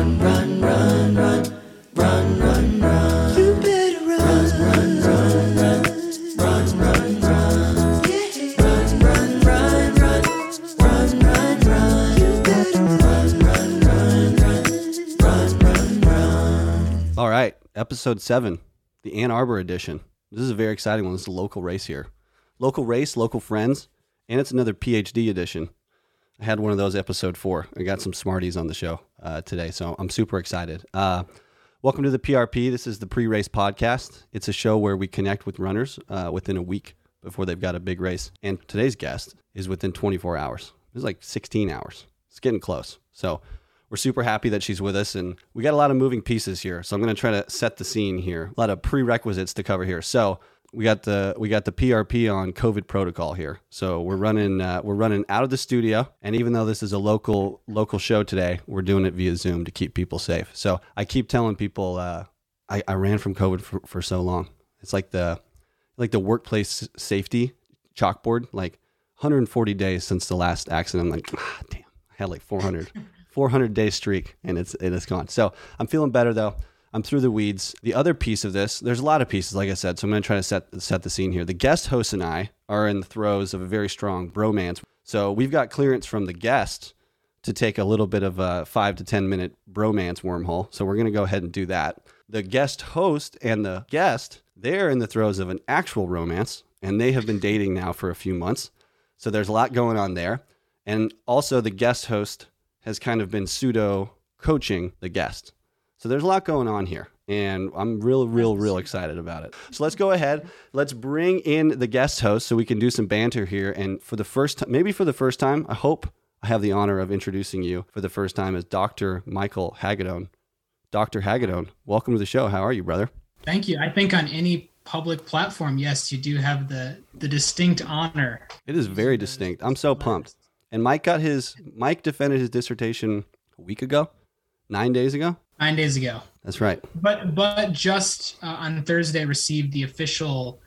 Run, run, run, run, run, run, run. You better run, run, run, run, run, run, run. Yeah. Run, run, run, run, run, run, run. You better run, run, run, run, run, run, run. All right, episode seven, the Ann Arbor edition. This is a very exciting one. This is a local race here. Local race, local friends, and it's another PhD edition. I had one of those episode four. I got some Smarties on the show uh, today, so I'm super excited. Uh, welcome to the PRP. This is the pre race podcast. It's a show where we connect with runners uh, within a week before they've got a big race. And today's guest is within 24 hours. It's like 16 hours. It's getting close. So we're super happy that she's with us, and we got a lot of moving pieces here. So I'm going to try to set the scene here. A lot of prerequisites to cover here. So we got the we got the PRP on COVID protocol here. So we're running uh, we're running out of the studio, and even though this is a local local show today, we're doing it via Zoom to keep people safe. So I keep telling people uh, I, I ran from COVID for, for so long. It's like the like the workplace safety chalkboard, like 140 days since the last accident. I'm like, ah, damn, I had like 400. 400 day streak and it's and it's gone. So I'm feeling better though. I'm through the weeds. The other piece of this, there's a lot of pieces, like I said. So I'm going to try to set set the scene here. The guest host and I are in the throes of a very strong bromance. So we've got clearance from the guest to take a little bit of a five to ten minute bromance wormhole. So we're going to go ahead and do that. The guest host and the guest, they're in the throes of an actual romance, and they have been dating now for a few months. So there's a lot going on there. And also, the guest host has kind of been pseudo coaching the guest. So there's a lot going on here. And I'm real, real, real excited about it. So let's go ahead. Let's bring in the guest host so we can do some banter here. And for the first time, maybe for the first time, I hope I have the honor of introducing you for the first time as Dr. Michael Hagedorn. Dr. Hagedorn, welcome to the show. How are you, brother? Thank you. I think on any public platform, yes, you do have the the distinct honor. It is very distinct. I'm so pumped. And Mike got his Mike defended his dissertation a week ago, nine days ago. Nine days ago, That's right. but but just uh, on Thursday received the official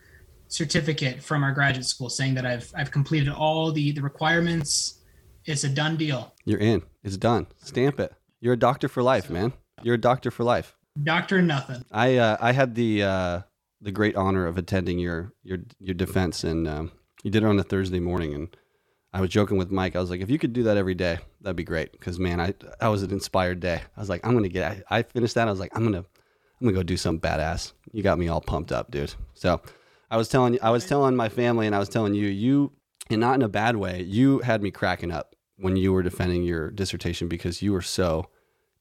certificate from our graduate school saying that I've I've completed all the the requirements. It's a done deal. You're in. It's done. Stamp it. You're a doctor for life, man. You're a doctor for life. Doctor nothing. I uh, I had the uh, the great honor of attending your your your defense, and um, you did it on a Thursday morning, and I was joking with Mike. I was like, if you could do that every day, that'd be great. Because man, I that was an inspired day. I was like, I'm gonna get. I, I finished that. I was like, I'm gonna I'm gonna go do something badass. You got me all pumped up, dude. So I was telling you. I was telling my family, and I was telling you, you and not in a bad way. You had me cracking up when you were defending your dissertation because you were so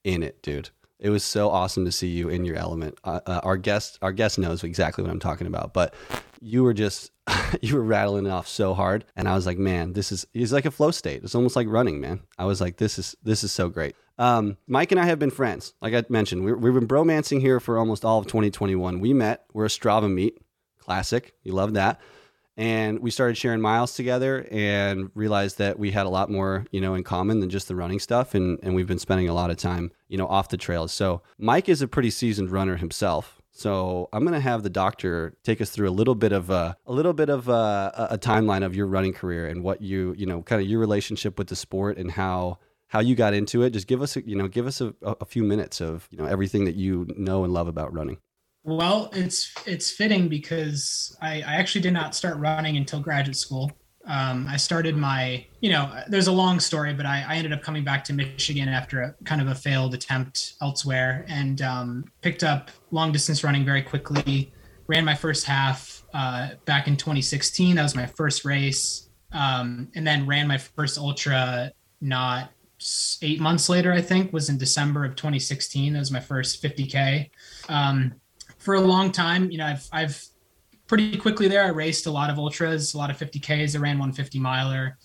in it, dude. It was so awesome to see you in your element. Uh, uh, our guest, our guest knows exactly what I'm talking about, but you were just, you were rattling it off so hard, and I was like, man, this is, it's like a flow state. It's almost like running, man. I was like, this is, this is so great. Um, Mike and I have been friends, like I mentioned. we we've been bromancing here for almost all of 2021. We met. We're a Strava meet, classic. You love that and we started sharing miles together and realized that we had a lot more you know in common than just the running stuff and and we've been spending a lot of time you know off the trails. So mike is a pretty seasoned runner himself. So i'm going to have the doctor take us through a little bit of a, a little bit of uh, a, a timeline of your running career and what you you know kind of your relationship with the sport and how how you got into it. Just give us a, you know give us a, a few minutes of you know everything that you know and love about running Well, it's it's fitting because I, I actually did not start running until graduate school. Um, I started my, you know, there's a long story, but I, I ended up coming back to Michigan after a kind of a failed attempt elsewhere and um, picked up long distance running very quickly. Ran my first half uh, back in 2016. That was my first race. Um, and then ran my first ultra not eight months later, I think, was in December of 2016. That was my first 50K. Um, for a long time, you know, I've I've pretty quickly there. I raced a lot of ultras, a lot of 50ks. I ran 150 miler.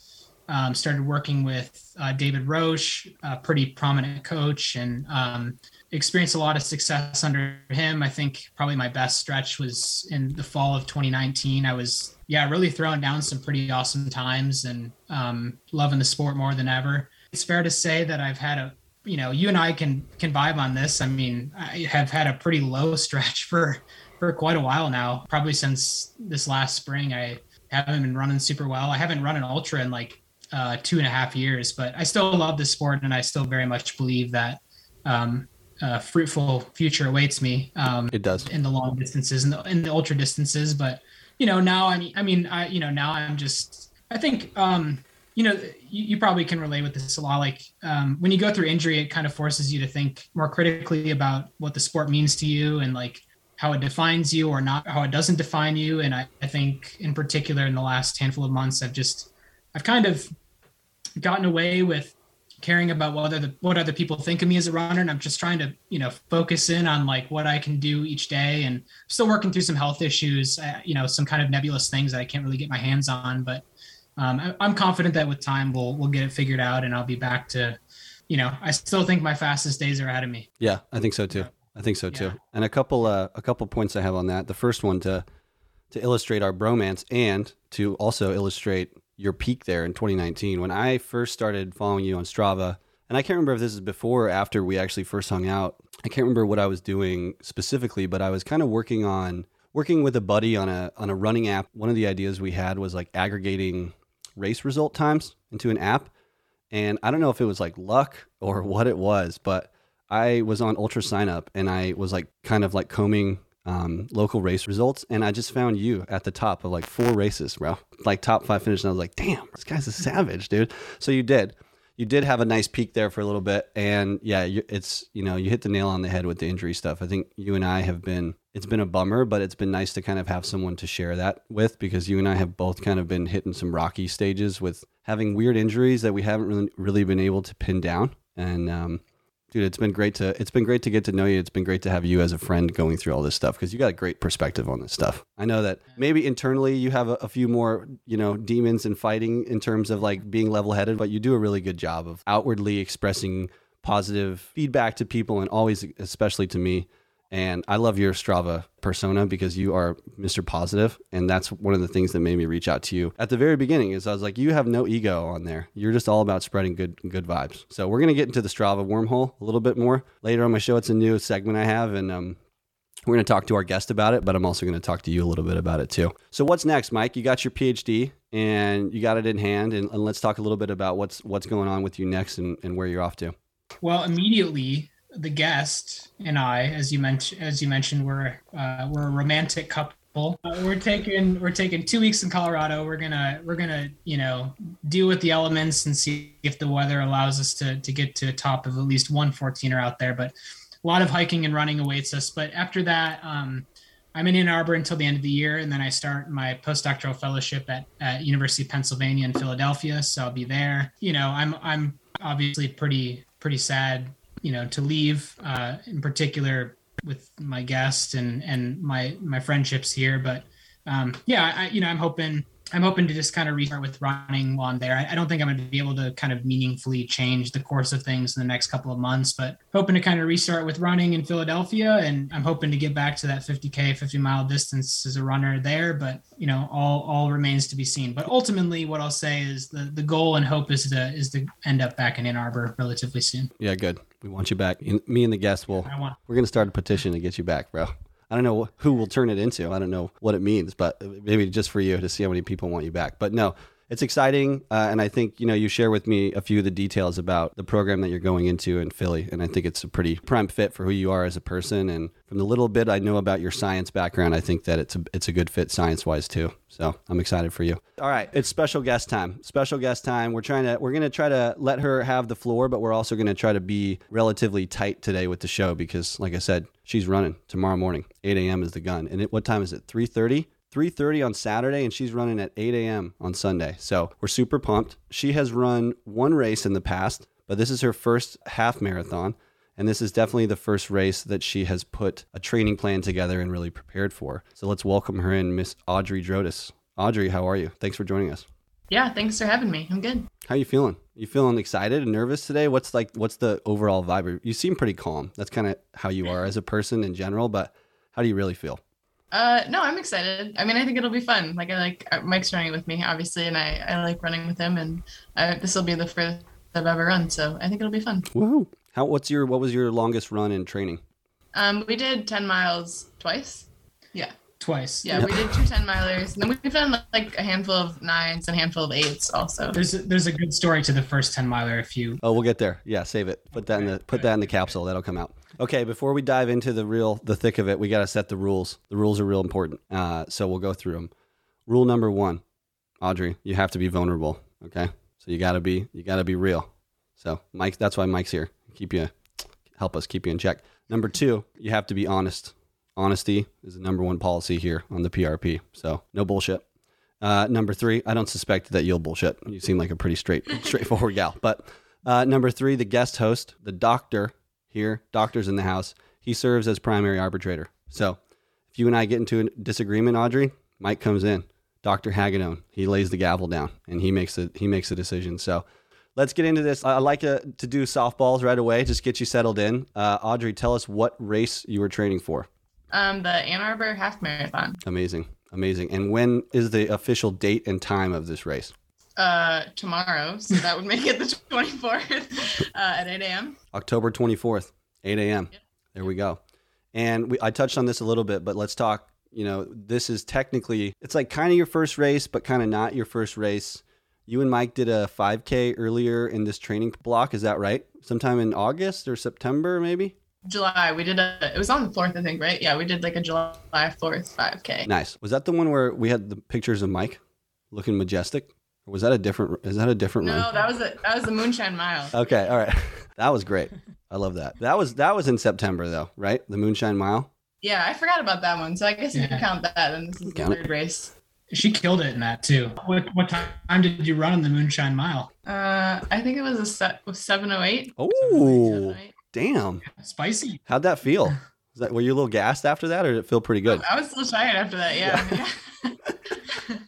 Um, started working with uh, David Roche, a pretty prominent coach, and um, experienced a lot of success under him. I think probably my best stretch was in the fall of 2019. I was yeah really throwing down some pretty awesome times and um, loving the sport more than ever. It's fair to say that I've had a you know you and I can can vibe on this. I mean I have had a pretty low stretch for for quite a while now. Probably since this last spring, I haven't been running super well. I haven't run an ultra in like uh, two and a half years, but I still love the sport and I still very much believe that um, uh, fruitful future awaits me. Um, It does. in the long distances and the, in the ultra distances. But you know, now I mean, I mean, I you know now I'm just I think um, you know you, you probably can relate with this a lot. Like um, when you go through injury, it kind of forces you to think more critically about what the sport means to you and like how it defines you or not how it doesn't define you. And I, I think in particular in the last handful of months, I've just I've kind of gotten away with caring about what other what other people think of me as a runner and i'm just trying to you know focus in on like what i can do each day and still working through some health issues uh, you know some kind of nebulous things that i can't really get my hands on but um, I, i'm confident that with time we'll we'll get it figured out and i'll be back to you know i still think my fastest days are ahead of me Yeah, I think so too. I think so too. Yeah. And a couple uh, a couple points I have on that. The first one to to illustrate our bromance and to also illustrate your peak there in 2019 when I first started following you on Strava. And I can't remember if this is before or after we actually first hung out. I can't remember what I was doing specifically, but I was kind of working on working with a buddy on a on a running app. One of the ideas we had was like aggregating race result times into an app. And I don't know if it was like luck or what it was, but I was on Ultra Sign Up and I was like kind of like combing um, local race results, and I just found you at the top of like four races, bro. Like top five finish, and I was like, damn, this guy's a savage, dude. So you did. You did have a nice peak there for a little bit, and yeah, it's you know you hit the nail on the head with the injury stuff. I think you and I have been. It's been a bummer, but it's been nice to kind of have someone to share that with because you and I have both kind of been hitting some rocky stages with having weird injuries that we haven't really really been able to pin down. And um, dude it's been great to it's been great to get to know you. It's been great to have you as a friend going through all this stuff because you got a great perspective on this stuff. I know that maybe internally you have a, a few more you know demons and fighting in terms of like being level-headed but you do a really good job of outwardly expressing positive feedback to people and always especially to me and I love your Strava persona because you are Mr. Positive, and that's one of the things that made me reach out to you at the very beginning. Is I was like, you have no ego on there. You're just all about spreading good good vibes. So we're gonna get into the Strava wormhole a little bit more later on my show. It's a new segment I have, and um, we're gonna talk to our guest about it. But I'm also gonna talk to you a little bit about it too. So what's next, Mike? You got your PhD and you got it in hand, and, and let's talk a little bit about what's what's going on with you next and, and where you're off to. well immediately the guest and I, as you mentioned, as you mentioned, we're uh, we're a romantic couple. Uh, we're taking we're taking two weeks in Colorado. We're gonna we're gonna you know deal with the elements and see if the weather allows us to to get to a top of at least one 14er out there. But a lot of hiking and running awaits us. But after that, um, I'm in Ann Arbor until the end of the year, and then I start my postdoctoral fellowship at, at University of Pennsylvania in Philadelphia. So I'll be there. You know, I'm I'm obviously pretty pretty sad, you know, to leave. Uh, in particular with my guest and and my my friendships here, but um, yeah, I, you know, I'm hoping I'm hoping to just kind of restart with running while I'm there. I, I don't think I'm going to be able to kind of meaningfully change the course of things in the next couple of months, but hoping to kind of restart with running in Philadelphia. And I'm hoping to get back to that 50K, 50 mile distance as a runner there. But, you know, all, all remains to be seen. But ultimately, what I'll say is the, the goal and hope is to, is to end up back in Ann Arbor relatively soon. Yeah, good. We want you back. Me and the guest will. I want, We're gonna start a petition to get you back, bro. I don't know who will turn it into. I don't know what it means, but maybe just for you to see how many people want you back. But no, it's exciting, uh, and I think you know you share with me a few of the details about the program that you're going into in Philly, and I think it's a pretty prime fit for who you are as a person. And from the little bit I know about your science background, I think that it's a it's a good fit science wise too. So I'm excited for you. All right, it's special guest time. Special guest time. We're trying to we're gonna try to let her have the floor, but we're also gonna try to be relatively tight today with the show because, like I said, she's running tomorrow morning. 8 a.m. is the gun, and it, what time is it? 3:30. 3:30 on Saturday and she's running at 8 a.m. on Sunday. So we're super pumped. She has run one race in the past, but this is her first half marathon. And this is definitely the first race that she has put a training plan together and really prepared for. So let's welcome her in, Miss Audrey Drodis. Audrey, how are you? Thanks for joining us. Yeah, thanks for having me. I'm good. How you feeling? You feeling excited and nervous today? What's like what's the overall vibe? You seem pretty calm. That's kind of how you are as a person in general, but how do you really feel? Uh, no, I'm excited. I mean, I think it'll be fun. Like, I like uh, Mike's running with me, obviously, and I, I like running with him, and I, this will be the first I've ever run, so I think it'll be fun. Woohoo! How what's your what was your longest run in training? Um, we did 10 miles twice. Yeah. twice. Yeah, we did two 10 milers. And then we've done like a handful of nines and a handful of eights also. There's a, there's a good story to the first 10 miler if you Oh, we'll get there. Yeah, save it. Put that in the put that in the capsule. That'll come out. Okay, before we dive into the real the thick of it, we got to set the rules. The rules are real important. Uh, so we'll go through them. Rule number one, Audrey, you have to be vulnerable. Okay, so you got to be you got to be real. So Mike, that's why Mike's here. Keep you help us keep you in check. Number two, you have to be honest. Honesty is the number one policy here on the PRP. So no bullshit. Uh, number three, I don't suspect that you'll bullshit. You seem like a pretty straight, straightforward gal. But uh, number three, the guest host, the doctor here, doctor's in the house. He serves as primary arbitrator. So if you and I get into a disagreement, Audrey, Mike comes in. Dr. Hagedorn, he lays the gavel down and he makes it. He makes the decision. So let's get into this. I I like to, to do softballs right away. Just get you settled in. Uh, Audrey, tell us what race you were training for. Um, the Ann Arbor Half Marathon. Amazing, amazing. And when is the official date and time of this race? Uh, tomorrow, so that would make it the 24th uh, at 8 a.m. October 24th, 8 a.m. Yep. There we go. And we, I touched on this a little bit, but let's talk. You know, this is technically, it's like kind of your first race, but kind of not your first race. You and Mike did a 5K earlier in this training block. Is that right? Sometime in August or September, maybe? July, we did a. It was on the 4th, I think, right? Yeah, we did like a July 4th 5K. Nice. Was that the one where we had the pictures of Mike looking majestic? Or was that a different, is that a different No, run? that was a, that was the Moonshine Mile. Okay. All right. That was great. I love that. That was, that was in September though, right? The Moonshine Mile. Yeah, I forgot about that one. So I guess you Yeah. can count that. And this is the Count it. third race. she killed it in that too. What what time did you run on the Moonshine Mile? Uh, I think it was a set was 708. Oh, 708. damn. Spicy. How'd that feel? Is that were you a little gassed after that, or did it feel pretty good? I was still tired after that. Yeah.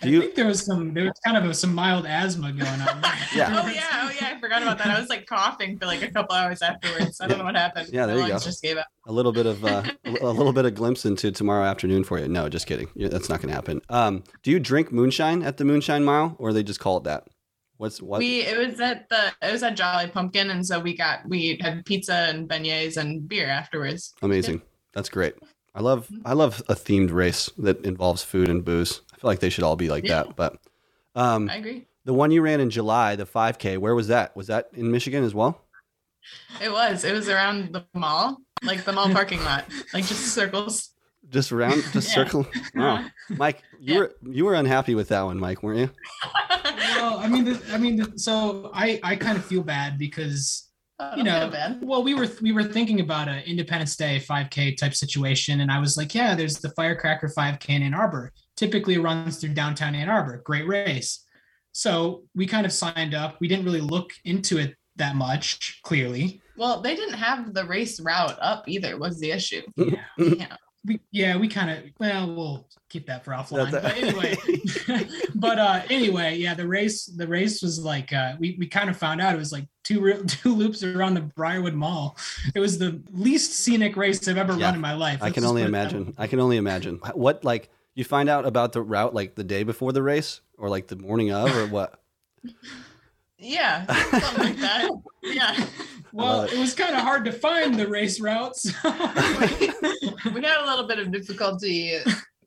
Do I you? think there was some there was kind of a, some mild asthma going on. Yeah. oh yeah. Oh yeah. I forgot about that. I was like coughing for like a couple hours afterwards. I don't know what happened. Yeah, there My you lungs go. Just gave up. A little bit of uh, a little bit of glimpse into tomorrow afternoon for you. No, just kidding. Yeah, that's not going to happen. Um, do you drink moonshine at the Moonshine Mile, or they just call it that? What's what? We it was at the it was at Jolly Pumpkin, and so we got we had pizza and beignets and beer afterwards. Amazing. That's great. I love I love a themed race that involves food and booze. I feel like they should all be like Yeah. that. But um, I agree. the one you ran in July, the 5K, where was that? Was that in Michigan as well? It was. It was around the mall, like the mall parking lot, like just circles. Just around, just Yeah. circle. Wow, Mike, you Yeah. were you were unhappy with that one, Mike, weren't you? well, I mean, the, I mean, the, so I I kind of feel bad because Oh, you know, bad. well, we were we were thinking about a Independence Day 5K type situation, and I was like, yeah, there's the Firecracker 5K in Ann Arbor. Typically runs through downtown Ann Arbor. Great race. So we kind of signed up. We didn't really look into it that much, clearly. Well, they didn't have the race route up either. Was the issue? Yeah, Yeah. we yeah we kind of well we'll keep that for offline. That- But anyway, but uh anyway, yeah, the race the race was like uh we we kind of found out it was like two real two loops around the Briarwood Mall. It was the least scenic race I've ever Yeah, run in my life. I Let's can only put it that imagine. I can only imagine. What like you find out about the route like the day before the race or like the morning of or what? Yeah. Something like that. Yeah. Well, love it. it was kind of hard to find the race routes. we had a little bit of difficulty.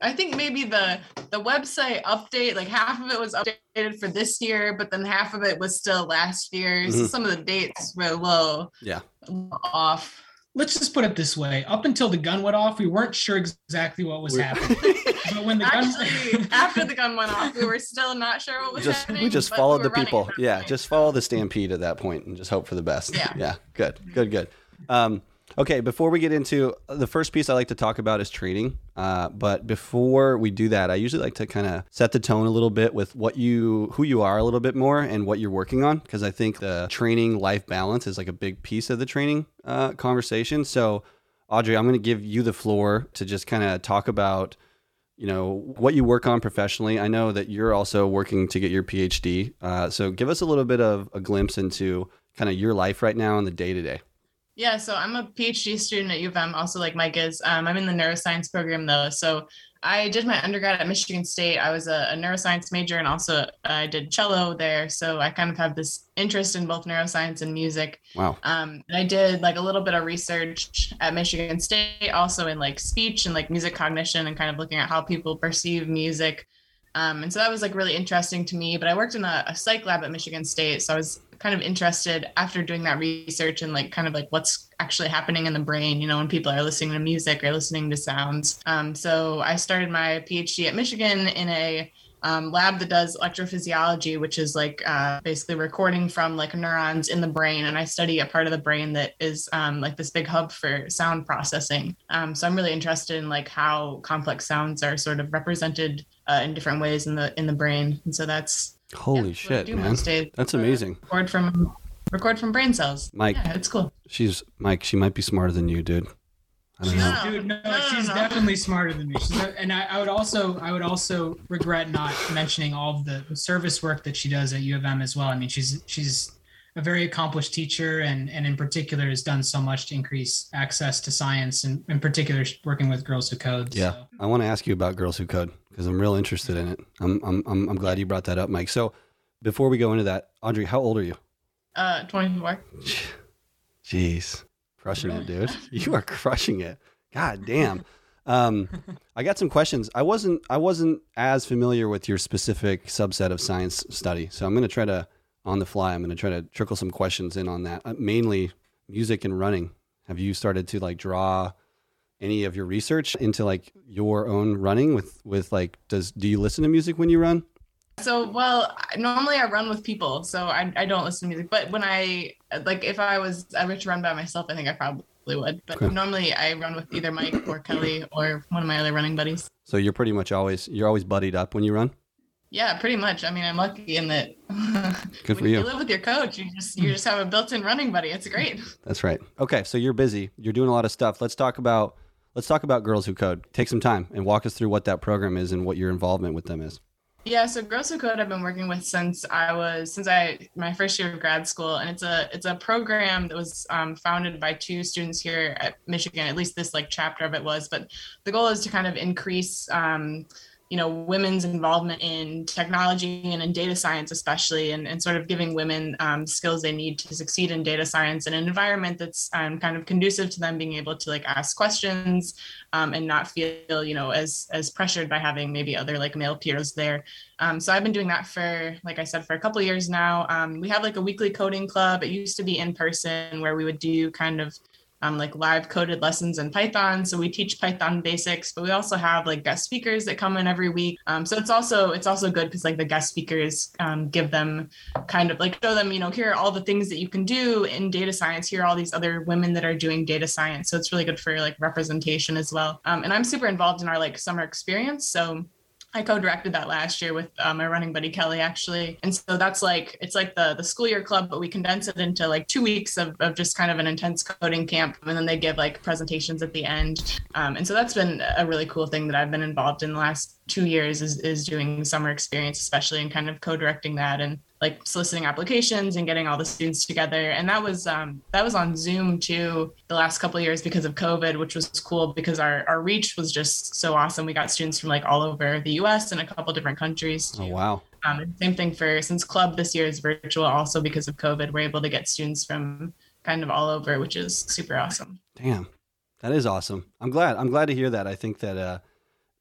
I think maybe the the website update, like half of it was updated for this year, but then half of it was still last year. So Mhm. some of the dates were a little Yeah. off. Let's just put it this way: up until the gun went off, we weren't sure exactly what was We're- happening. But when the gun Actually, after the gun went off, we were still not sure what was just happening. we just followed we the people. Yeah, just follow the stampede at that point and just hope for the best. Yeah. Yeah. Good. Good. Good. Um, okay. Before we get into the first piece, I like to talk about is training. Uh, but before we do that, I usually like to kind of set the tone a little bit with what you, who you are a little bit more, and what you're working on, because I think the training life balance is like a big piece of the training uh, conversation. So, Audrey, I'm going to give you the floor to just kind of talk about you know what you work on professionally i know that you're also working to get your phd uh, so give us a little bit of a glimpse into kind of your life right now and the day to day Yeah, so I'm a PhD student at U of M, also like Mike is. Um, I'm in the neuroscience program though. So I did my undergrad at Michigan State. I was a, a, neuroscience major and also I did cello there. So I kind of have this interest in both neuroscience and music. Wow. Um, I did like a little bit of research at Michigan State, also in like speech and like music cognition and kind of looking at how people perceive music. Um, and so that was like really interesting to me. But I worked in a, a psych lab at Michigan State. So I was kind of interested after doing that research and like kind of like what's actually happening in the brain, you know, when people are listening to music or listening to sounds. Um, so I started my PhD at Michigan in a um, lab that does electrophysiology, which is like uh, basically recording from like neurons in the brain. And I study a part of the brain that is um, like this big hub for sound processing. Um, so I'm really interested in like how complex sounds are sort of represented uh, in different ways in the in the brain. And so that's Holy yeah, shit, man! That's amazing. Record from record from brain cells. Mike, yeah, it's cool. She's Mike. She might be smarter than you, dude. I don't know. Dude, no, no she's no, definitely smarter than me. She's, and I, I, would also, I would also regret not mentioning all of the service work that she does at U of M as well. I mean, she's she's a very accomplished teacher, and and in particular has done so much to increase access to science, and in particular working with Girls Who Code. Yeah, so. I want to ask you about Girls Who Code because I'm real interested in it. I'm, I'm, I'm, I'm glad you brought that up, Mike. So before we go into that, Audrey, how old are you? Uh, 24. Jeez, crushing it, dude. You are crushing it. God damn. Um, I got some questions. I wasn't, I wasn't as familiar with your specific subset of science study, so I'm going to try to, on the fly, I'm going to try to trickle some questions in on that. Uh, mainly music and running. Have you started to like draw any of your research into like your own running with with like does do you listen to music when you run? So well normally i run with people so i, I don't listen to music but when i like if i was ever to run by myself i think i probably would but okay. normally i run with either mike or kelly or one of my other running buddies. So you're pretty much always you're always buddied up when you run? Yeah pretty much. I mean i'm lucky in that good for you. you. live with your coach you just you just have a built-in running buddy. It's great. That's right. Okay so you're busy. You're doing a lot of stuff. Let's talk about let's talk about Girls Who Code. Take some time and walk us through what that program is and what your involvement with them is. Yeah, so Girls Who Code I've been working with since I was since I my first year of grad school, and it's a it's a program that was um, founded by two students here at Michigan. At least this like chapter of it was, but the goal is to kind of increase. Um, you know women's involvement in technology and in data science especially and, and sort of giving women um, skills they need to succeed in data science in an environment that's um, kind of conducive to them being able to like ask questions um, and not feel you know as as pressured by having maybe other like male peers there. Um, so i've been doing that for like i said for a couple years now. Um, we have like a weekly coding club. It used to be in person where we would do kind of um, like live coded lessons in Python. So we teach Python basics, but we also have like guest speakers that come in every week. Um, so it's also it's also good because like the guest speakers um, give them kind of like show them you know here are all the things that you can do in data science. Here are all these other women that are doing data science. So it's really good for like representation as well. Um, and I'm super involved in our like summer experience. So I co-directed that last year with uh, my running buddy Kelly, actually, and so that's like it's like the the school year club, but we condense it into like two weeks of, of just kind of an intense coding camp, and then they give like presentations at the end, um, and so that's been a really cool thing that I've been involved in the last two years is is doing summer experience, especially and kind of co-directing that and like soliciting applications and getting all the students together. And that was um, that was on Zoom too the last couple years because of COVID, which was cool because our our reach was just so awesome. We got students from like all over the U.S. and a couple different countries. Too. Oh wow! Um, same thing for since club this year is virtual also because of COVID. We're able to get students from kind of all over, which is super awesome. Damn, that is awesome. I'm glad. I'm glad to hear that. I think that uh,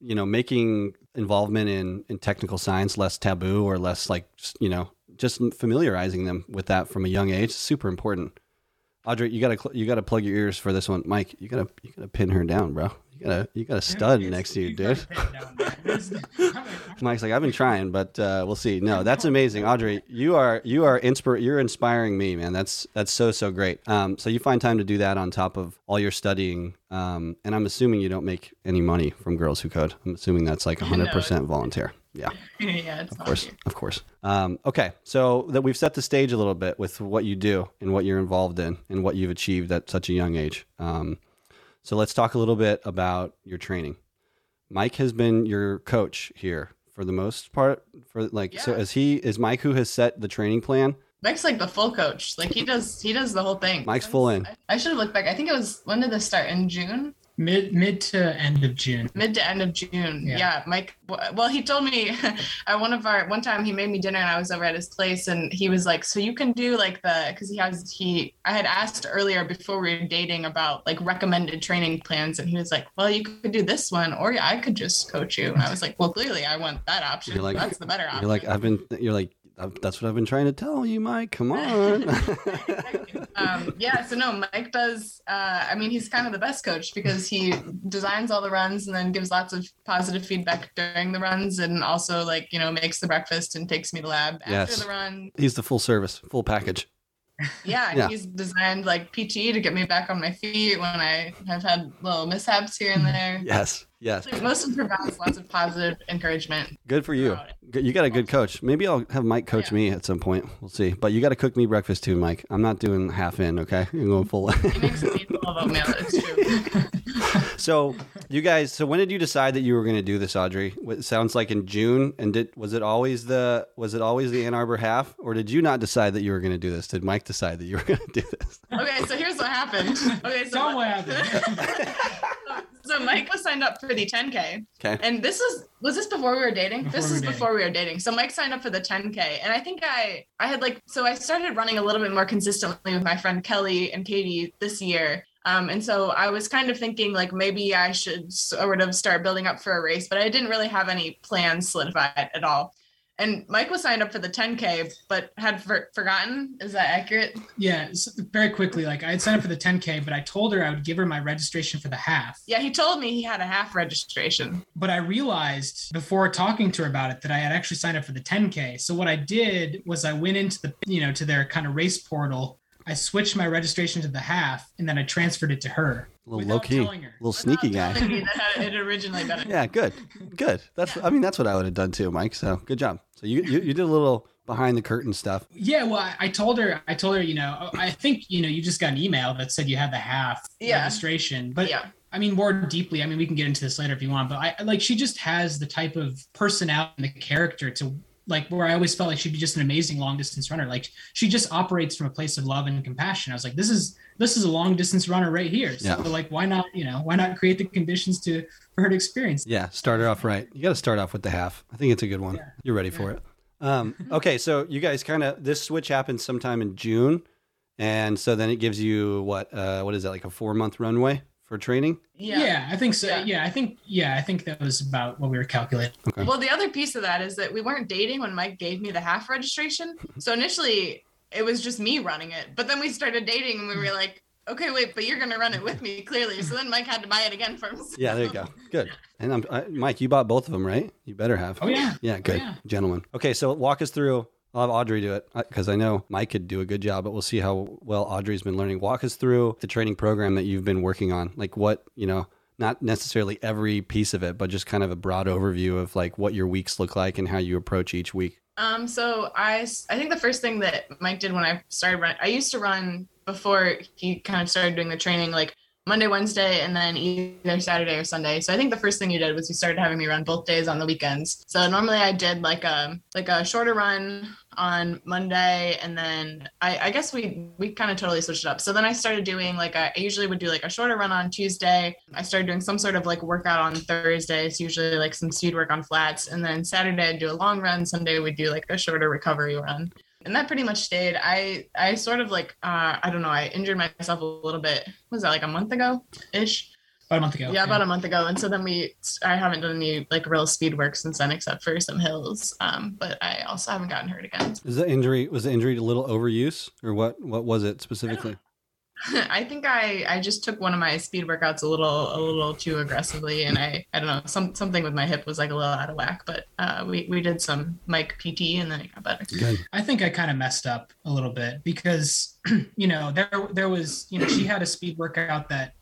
you know making involvement in in technical science less taboo or less like you know just familiarizing them with that from a young age is super important. Audrey, you gotta you gotta plug your ears for this one. Mike, you gotta you gotta pin her down, bro. You gotta you got a stud next to you, dude. Mike's like, I've been trying, but uh, we'll see. No, that's amazing, Audrey. You are you are inspir you're inspiring me, man. That's that's so so great. Um, so you find time to do that on top of all your studying. Um, and I'm assuming you don't make any money from Girls Who Code. I'm assuming that's like 100 percent volunteer. Yeah. yeah, of course, of course. Um, okay, so that we've set the stage a little bit with what you do and what you're involved in and what you've achieved at such a young age. Um, so let's talk a little bit about your training. Mike has been your coach here for the most part. For like, yeah. so is he is Mike who has set the training plan Mike's like the full coach. Like he does he does the whole thing. Mike's full in. I, I should have looked back. I think it was when did this start? In June? Mid mid to end of June. Mid to end of June. Yeah. Yeah. Mike well he told me at one of our one time he made me dinner and I was over at his place and he was like, So you can do like the because he has he I had asked earlier before we were dating about like recommended training plans and he was like, Well you could do this one or I could just coach you. And I was like, Well clearly I want that option. You're like- That's the better option. You're like, I've been. You're like, "I've- that's what I've been trying to tell you, Mike. Come on. um, yeah, so no, Mike does. Uh, I mean, he's kind of the best coach because he designs all the runs and then gives lots of positive feedback during the runs, and also like you know makes the breakfast and takes me to lab after Yes. the run. He's the full service, full package. Yeah, Yeah. he's designed like PTE to get me back on my feet when I have had little mishaps here and there. Yes. Yes. Most provides lots of positive encouragement. Good for you. throughout it. Good- You got a good coach. Maybe I'll have Mike coach Yeah. me at some point. We'll see. But you got to cook me breakfast too, Mike. I'm not doing half in. Okay, you're going full. He makes me full of oatmeal. It's true. so you guys. So when did you decide that you were going to do this, Audrey? It sounds like in June. And did was it always the was it always the Ann Arbor half, or did you not decide that you were going to do this? Did Mike decide that you were going to do this? Okay, so here's what happened. Okay, so Tell 'em what happened. so Mike was signed up for the 10K. Okay. And this was was this before we were dating? Before this we is dating. before we were dating. So Mike signed up for the 10K. And I think I I had like so I started running a little bit more consistently with my friend Kelly and Katie this year. Um, and so I was kind of thinking like maybe I should sort of start building up for a race, but I didn't really have any plans solidified at all. And Mike was signed up for the 10K, but had for- forgotten. Is that accurate? yeah, very quickly. Like I had signed up for the 10k, but I told her I would give her my registration for the half. Yeah, he told me he had a half registration. But I realized before talking to her about it that I had actually signed up for the 10k. So what I did was I went into the you know to their kind of race portal. I switched my registration to the half, and then I transferred it to her. A little low key, telling little sneaky guy. that it originally been. Yeah, good, good. That's I mean that's what I would have done too, Mike. So good job. So you you, you did a little behind the curtain stuff. Yeah, well, I, I told her, I told her, you know, oh, I think, you know, you just got an email that said you had the half Yeah. registration, but yeah. I mean, more deeply, I mean, we can get into this later if you want, but I like, she just has the type of personality and the character to like, where I always felt like she'd be just an amazing long distance runner. Like she just operates from a place of love and compassion. I was like, this is, this is a long distance runner right here. So Yeah. like, why not, you know, why not create the conditions to, for her to experience? Yeah, start it off right. You got to start off with the half. I think it's a good one. Yeah. You're ready for it. Um, okay, so you guys kind of this switch happens sometime in June, and so then it gives you what? Uh, what is that? Like a four month runway for training? Yeah. Yeah. I think so. Yeah. Yeah. I think, yeah, I think that was about what we were calculating. Okay. Well, the other piece of that is that we weren't dating when Mike gave me the half registration. So initially it was just me running it. But then we started dating and we were like, okay, wait, but you're going to run it with me, clearly. So then Mike had to buy it again for himself. Yeah, there you go. Good. And I'm, I, Mike, you bought both of them, right? You better have. Oh yeah. Yeah, good, yeah. gentlemen. Okay, so walk us through. I'll have Audrey do it uh, because I know Mike could do a good job, but we'll see how well Audrey's been learning. Walk us through the training program that you've been working on, like what you know, not necessarily every piece of it, but just kind of a broad overview of like what your weeks look like and how you approach each week. Um, so I, I think the first thing that Mike did when I started run, I used to run before he kind of started doing the training, like Monday, Wednesday, and then either Saturday or Sunday. So I think the first thing he did was he started having me run both days on the weekends. So normally I did like a like a shorter run on Monday, and then I, I guess we we kind of totally switched it up. So then I started doing like I usually would do like a shorter run on Tuesday. I started doing some sort of like workout on Thursday. It's usually like some speed work on flats, and then Saturday I'd do a long run. Sunday we'd do like a shorter recovery run and that pretty much stayed i i sort of like uh i don't know i injured myself a little bit was that like a month ago ish About a month ago. yeah about a month ago and so then we i haven't done any like real speed work since then except for some hills um but i also haven't gotten hurt again Is the injury was the injury a little overuse or what? What was it specifically? i think i i just took one of my speed workouts a little a little too aggressively and i i don't know some something with my hip was like a little out of whack but uh we we did some mike pt and then it got better Good. I think I kind of messed up a little bit because, you know, there there was, you know, she had a speed workout that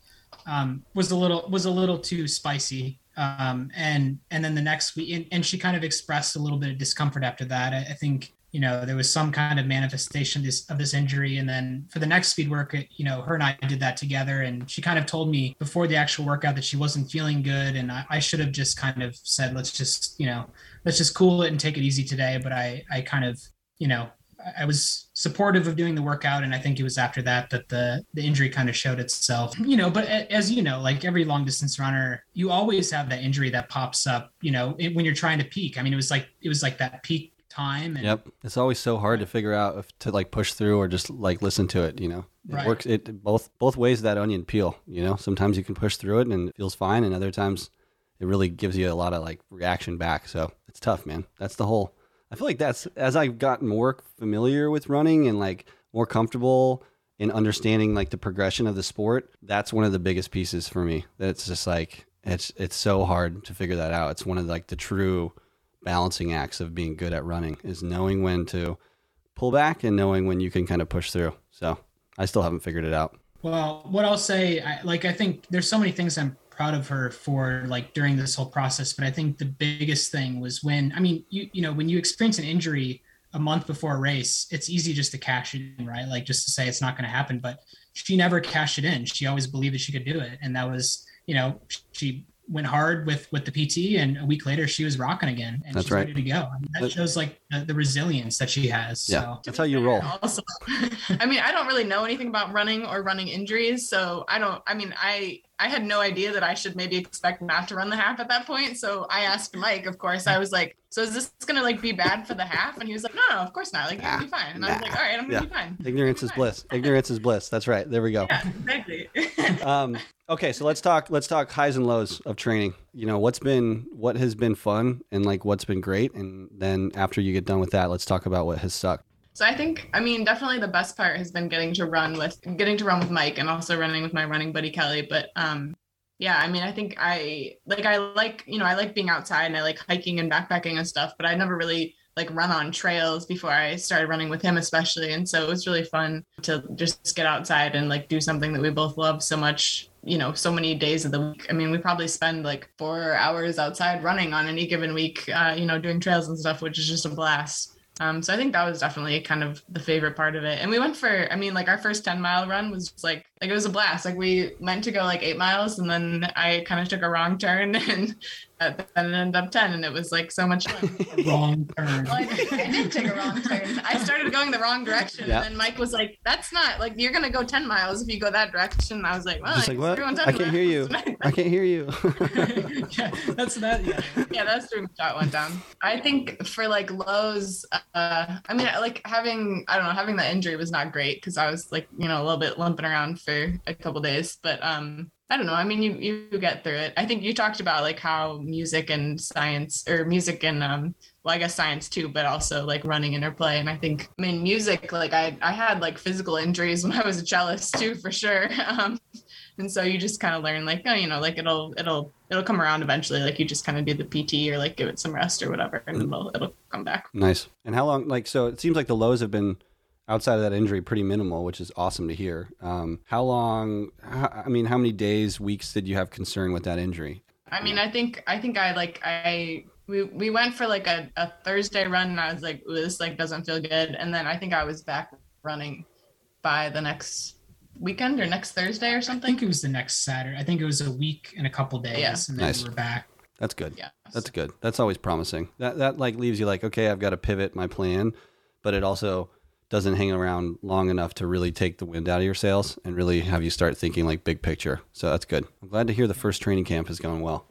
um, was a little was a little too spicy, um, and and then the next week, and, and she kind of expressed a little bit of discomfort after that. I, I think you know there was some kind of manifestation this, of this injury, and then for the next speed work, it- you know, her and I did that together, and she kind of told me before the actual workout that she wasn't feeling good, and I, I should have just kind of said, let's just, you know, let's just cool it and take it easy today. But I I kind of you know, I was supportive of doing the workout, and I think it was after that that the the injury kind of showed itself. You know, but as you know, like every long distance runner, you always have that injury that pops up. You know, when you're trying to peak. I mean, it was like it was like that peak time. And, yep, it's always so hard to figure out if to like push through or just like listen to it. You know, it Right. works. It both both ways that onion peel. You know, sometimes you can push through it and it feels fine, and other times it really gives you a lot of like reaction back. So it's tough, man. That's the whole. I feel like that's as I've gotten more familiar with running and like more comfortable in understanding like the progression of the sport. That's one of the biggest pieces for me. That it's just like it's it's so hard to figure that out. It's one of like the true balancing acts of being good at running is knowing when to pull back and knowing when you can kind of push through. So I still haven't figured it out. Well, what I'll say, I, like I think there's so many things I'm proud of her for, like during this whole process. But I think the biggest thing was when, I mean, you you know, when you experience an injury a month before a race, it's easy just to cash it in, right? Like just to say it's not going to happen. But she never cashed it in. She always believed that she could do it, and that was, you know, she went hard with with the PT, and a week later she was rocking again, and That's she's right. ready to go. I mean, that That- shows like the, the resilience that she has. Yeah. So. That's how you roll. Also, I mean, I don't really know anything about running or running injuries, so I don't. I mean, I I had no idea that I should maybe expect not to run the half at that point. So I asked Mike. Of course, I was like, "So is this gonna like be bad for the half?" And he was like, "No, no, of course not. Like you'll be fine." And I was like, "All right, I'm gonna Yeah. be fine." Ignorance is bliss. Ignorance is bliss. That's right. There we go. Yeah, exactly. Um, okay, so let's talk. Let's talk highs and lows of training. You know, what's been what has been fun and like what's been great, and then after you get done with that, let's talk about what has sucked. So I think, I mean, definitely the best part has been getting to run with getting to run with Mike and also running with my running buddy Kelly. But um, yeah, I mean, I think I like I like you know I like being outside and I like hiking and backpacking and stuff. But I never really like run on trails before I started running with him, especially. And so it was really fun to just get outside and like do something that we both love so much. You know, so many days of the week. I mean, we probably spend like four hours outside running on any given week. Uh, you know, doing trails and stuff, which is just a blast. Um, so I think that was definitely kind of the favorite part of it. And we went for, I mean, like our first 10 mile run was like, like it was a blast. Like we meant to go like eight miles and then I kind of took a wrong turn and uh, then it ended up 10 and it was like so much fun. Wrong turn. Well, I, did, I did take a wrong turn. I started going the wrong direction, Yeah. and then Mike was like, "That's not like you're gonna go ten miles if you go that direction." And I was like, "Well, Just like, what? 10 I can't hear you. I can't hear you. yeah, that's that. Yeah. yeah, that's pretty much how it went down. I think for like lows, uh, I mean, like having, I don't know, having that injury was not great because I was like, you know, a little bit limping around for a couple days. But um, I don't know. I mean, you you get through it. I think you talked about like how music and science, or music and um, well, I guess science too, but also like running interplay. And I think, I mean, music, like I I had like physical injuries when I was a cellist too, for sure. Um, and so you just kind of learn like oh you know like it'll it'll it'll come around eventually like you just kind of do the pt or like give it some rest or whatever and it'll it'll come back nice. And how long? Like, so it seems like the lows have been outside of that injury pretty minimal, which is awesome to hear. Um, how long? How, I mean, how many days, weeks did you have concern with that injury? i mean i think i think i like i we, we went for like a, a thursday run and i was like Ooh, this like doesn't feel good and then i think i was back running by the next weekend or next thursday or something. I think it was the next Saturday. I think it was a week and a couple days, Yeah. and then Nice. we were back. That's good. yeah That's good. That's always promising. That that like leaves you like, okay, I've got to pivot my plan, but it also doesn't hang around long enough to really take the wind out of your sails and really have you start thinking like big picture. So that's good. I'm glad to hear the first training camp is going well.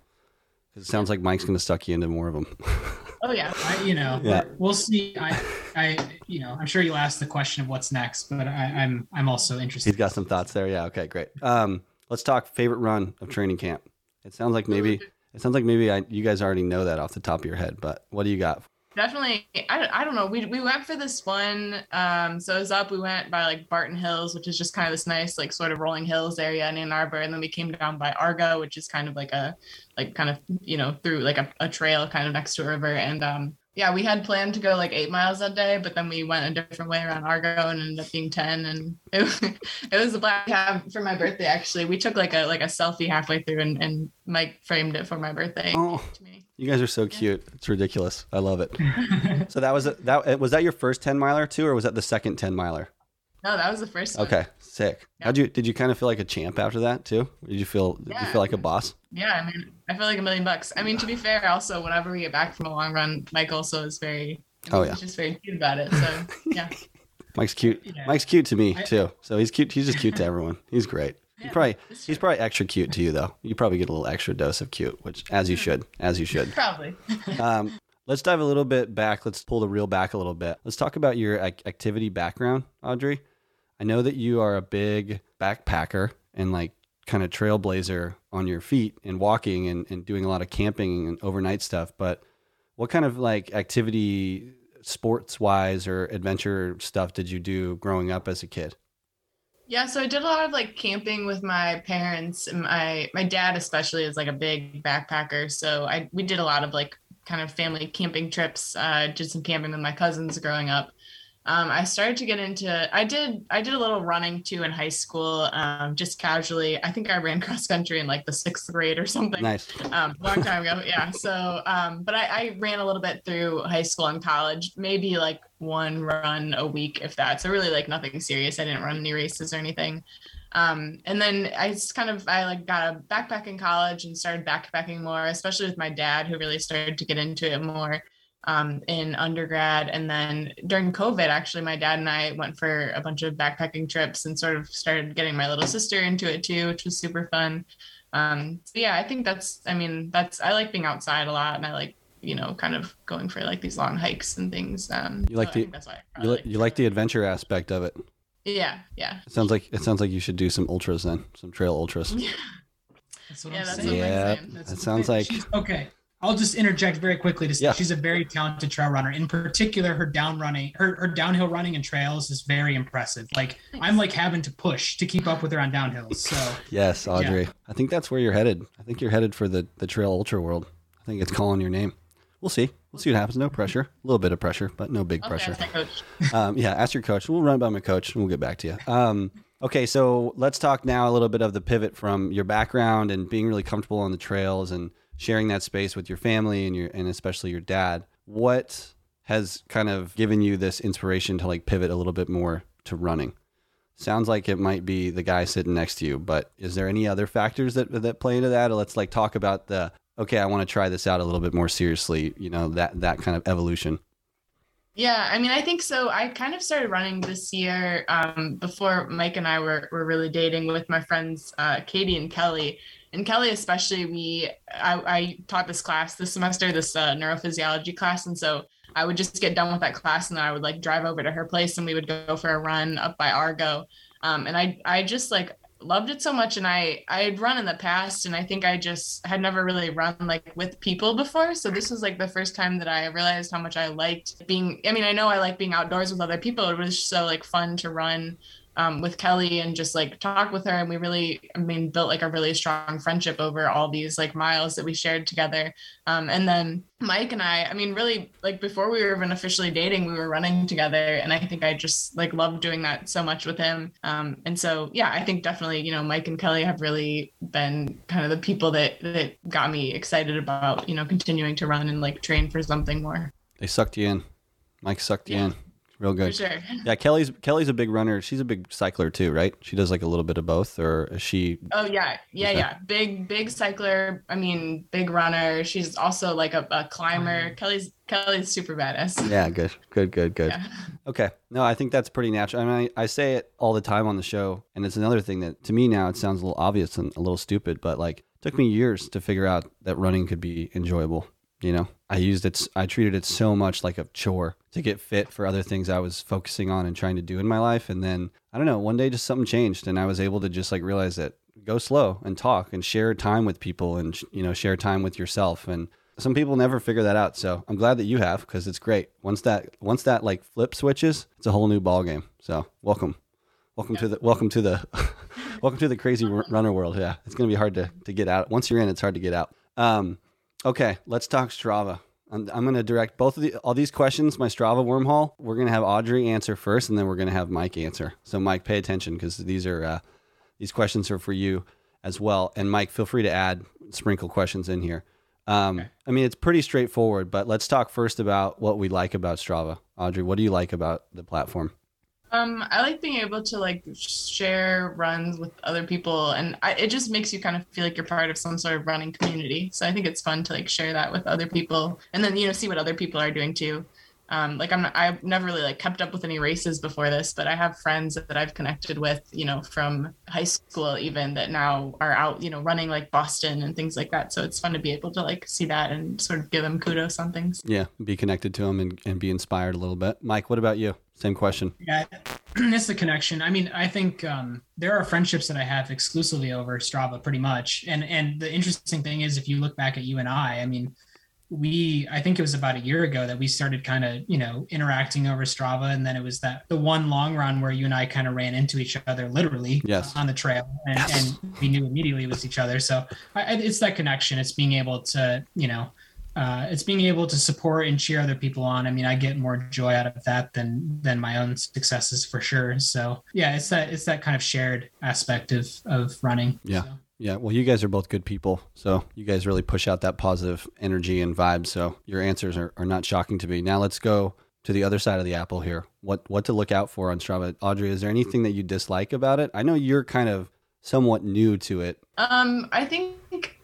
'Cause it sounds like Mike's going to suck you into more of them. oh yeah I, you know, Yeah. we'll see. I, I, you know, I'm sure you'll ask the question of what's next, but I, I'm, I'm also interested. He's got some thoughts there. Yeah. Okay. Great. Um, let's talk favorite run of training camp. It sounds like maybe it sounds like maybe I, you guys already know that off the top of your head, but what do you got? Definitely I, don't- I don't know. We, we went for this one um so it was up. We went by like barton hills which is just kind of this nice like sort of rolling hills area in ann arbor. And then we came down by argo which is kind of like a like kind of you know through like a, a trail kind of next to a river. And um yeah we had planned to go like eight miles that day but then we went a different way around argo and ended up being 10 and it, it was a black yeah, for my birthday actually. We took like a like a selfie halfway through and, and mike framed it for my birthday Oh, to me you guys are so cute. It's ridiculous. I love it. So that was a, that was that your first 10 miler too or was that the second 10 miler? no that was the first one. Okay, sick. Yeah. How'd you did you kind of feel like a champ after that too? Did you feel did you feel like a boss? Yeah, I mean, I feel like a million bucks. I mean, to be fair, also whenever we get back from a long run, Mike also is very Oh, yeah. he's just very cute about it. So yeah, Mike's cute. Yeah. Mike's cute to me too. So he's cute. He's just cute to everyone. He's great. He probably he's probably extra cute to you though. You probably get a little extra dose of cute, which as you should, as you should. probably. Um, let's dive a little bit back. Let's pull the reel back a little bit. Let's talk about your ac- activity background, Audrey. I know that you are a big backpacker and like kind of trailblazer on your feet and walking and, and doing a lot of camping and overnight stuff. But what kind of like activity, sports wise or adventure stuff did you do growing up as a kid? Yeah, so I did a lot of like camping with my parents. And my my dad especially is like a big backpacker, so I we did a lot of like kind of family camping trips. Uh, did some camping with my cousins growing up. Um, I started to get into. I did. I did a little running too in high school, um, just casually. I think I ran cross country in like the sixth grade or something Nice. um, long time ago. Yeah. So, um, but I, I ran a little bit through high school and college, maybe like one run a week, if that. So really like nothing serious. I didn't run any races or anything. Um, and then I just kind of, I like got a backpack in college and started backpacking more, especially with my dad, who really started to get into it more um, in undergrad. And then during COVID, actually, my dad and I went for a bunch of backpacking trips and sort of started getting my little sister into it too, which was super fun. Um, so yeah, I think that's, I mean, that's, I like being outside a lot and I like, you know, kind of going for like these long hikes and things. Um, You like so the- that's why You, probably li- you like the adventure aspect of it. yeah, yeah. It sounds like it sounds like you should do some ultras then, some trail ultras. That's what Yeah, I'm that's saying. what Yeah, I'm saying. That's that sounds like okay. I'll just interject very quickly to say Yeah. she's a very talented trail runner. In particular, her down running, her, her downhill running and trails is very impressive. Like I'm like having to push to keep up with her on downhills. So yes, Audrey. I think that's where you're headed. I think you're headed for the the trail ultra world. I think it's calling your name. We'll see. We'll see what happens. No pressure. A little bit of pressure, but no big Okay, pressure. that's my coach. um, yeah, ask your coach. We'll run by my coach and we'll get back to you. Um, okay, so let's talk now a little bit of the pivot from your background and being really comfortable on the trails and sharing that space with your family and your and especially your dad. What has kind of given you this inspiration to like pivot a little bit more to running? Sounds like it might be the guy sitting next to you, but is there any other factors that that play into that? Or let's like talk about the okay, I want to try this out a little bit more seriously. You know that that kind of evolution. Yeah, I mean, I think so. I kind of started running this year um, before Mike and I were, were really dating with my friends uh, Katie and Kelly. And Kelly, especially, we I, I taught this class this semester, this uh, neurophysiology class, and so I would just get done with that class, and then I would like drive over to her place, and we would go for a run up by Argo. Um, and I I just like loved it so much and i i had run in the past and i think i just had never really run like with people before. So this was like the first time that i realized how much i liked being i mean i know i like being outdoors with other people. It was so like fun to run um, with kelly and just like talk with her and we really i mean built like a really strong friendship over all these like miles that we shared together um, and then mike and i i mean really like before we were even officially dating we were running together and i think i just like loved doing that so much with him um, and so yeah i think definitely you know mike and kelly have really been kind of the people that that got me excited about you know continuing to run and like train for something more They sucked you in. Mike sucked you Yeah. in. Real good. for sure Yeah, Kelly's Kelly's a big runner. She's a big cycler too, right? She does like a little bit of both, or is she? Oh yeah, yeah, yeah. Big, big cycler. I mean, big runner. She's also like a, a climber. Kelly's Kelly's super badass. Yeah, good, good, good, good. Yeah. Okay, no, I think that's pretty natural. I mean, I, I say it all the time on the show, and it's another thing that to me now it sounds a little obvious and a little stupid, but like it took me years to figure out that running could be enjoyable. You know, I used it, I treated it so much like a chore to get fit for other things I was focusing on and trying to do in my life. And then I don't know, one day just something changed, and I was able to just like realize that go slow and talk and share time with people and you know share time with yourself. And some people never figure that out. So i'm glad that you have because it's great. Once that once that like flip switches it's a whole new ball game so welcome. Welcome to the welcome to the welcome to the crazy runner world. Yeah it's gonna be hard to, to get out. Once you're in it's hard to get out. Um, okay let's talk strava I'm, I'm gonna direct both of the all these questions my strava wormhole we're gonna have audrey answer first and then we're gonna have mike answer so mike pay attention because these are uh, these questions are for you as well. And Mike, feel free to add sprinkle questions in here. Um, I mean, it's pretty straightforward, but let's talk first about what we like about Strava. Audrey, what do you like about the platform? Um, I like being able to like share runs with other people, and I, it just makes you kind of feel like you're part of some sort of running community. So I think it's fun to like share that with other people, and then you know see what other people are doing too. um, like I'm I've never really like kept up with any races before this, but I have friends that I've connected with, you know, from high school even that now are out, you know, running like Boston and things like that. So it's fun to be able to like see that and sort of give them kudos on things. Yeah, be connected to them and, and be inspired a little bit. Mike, what about you? Same question. Yeah, it's the connection. I mean, I think um, there are friendships that I have exclusively over Strava, pretty much. And and the interesting thing is, if you look back at you and I, I mean, we I think it was about a year ago that we started kind of you know interacting over Strava, and then it was that the one long run where you and I kind of ran into each other literally Yes. on the trail, and, Yes. and we knew immediately it was each other. So I, it's that connection. It's being able to you know. Uh, it's being able to support and cheer other people on. I mean, I get more joy out of that than than my own successes for sure. So yeah, it's that it's that kind of shared aspect of of running. Yeah. So. Yeah, well, you guys are both good people. So you guys really push out that positive energy and vibe. So your answers are, are not shocking to me. Now let's go to the other side of the apple here. What what to look out for on Strava? Audrey, is there anything that you dislike about it? I know you're kind of somewhat new to it. Um, I think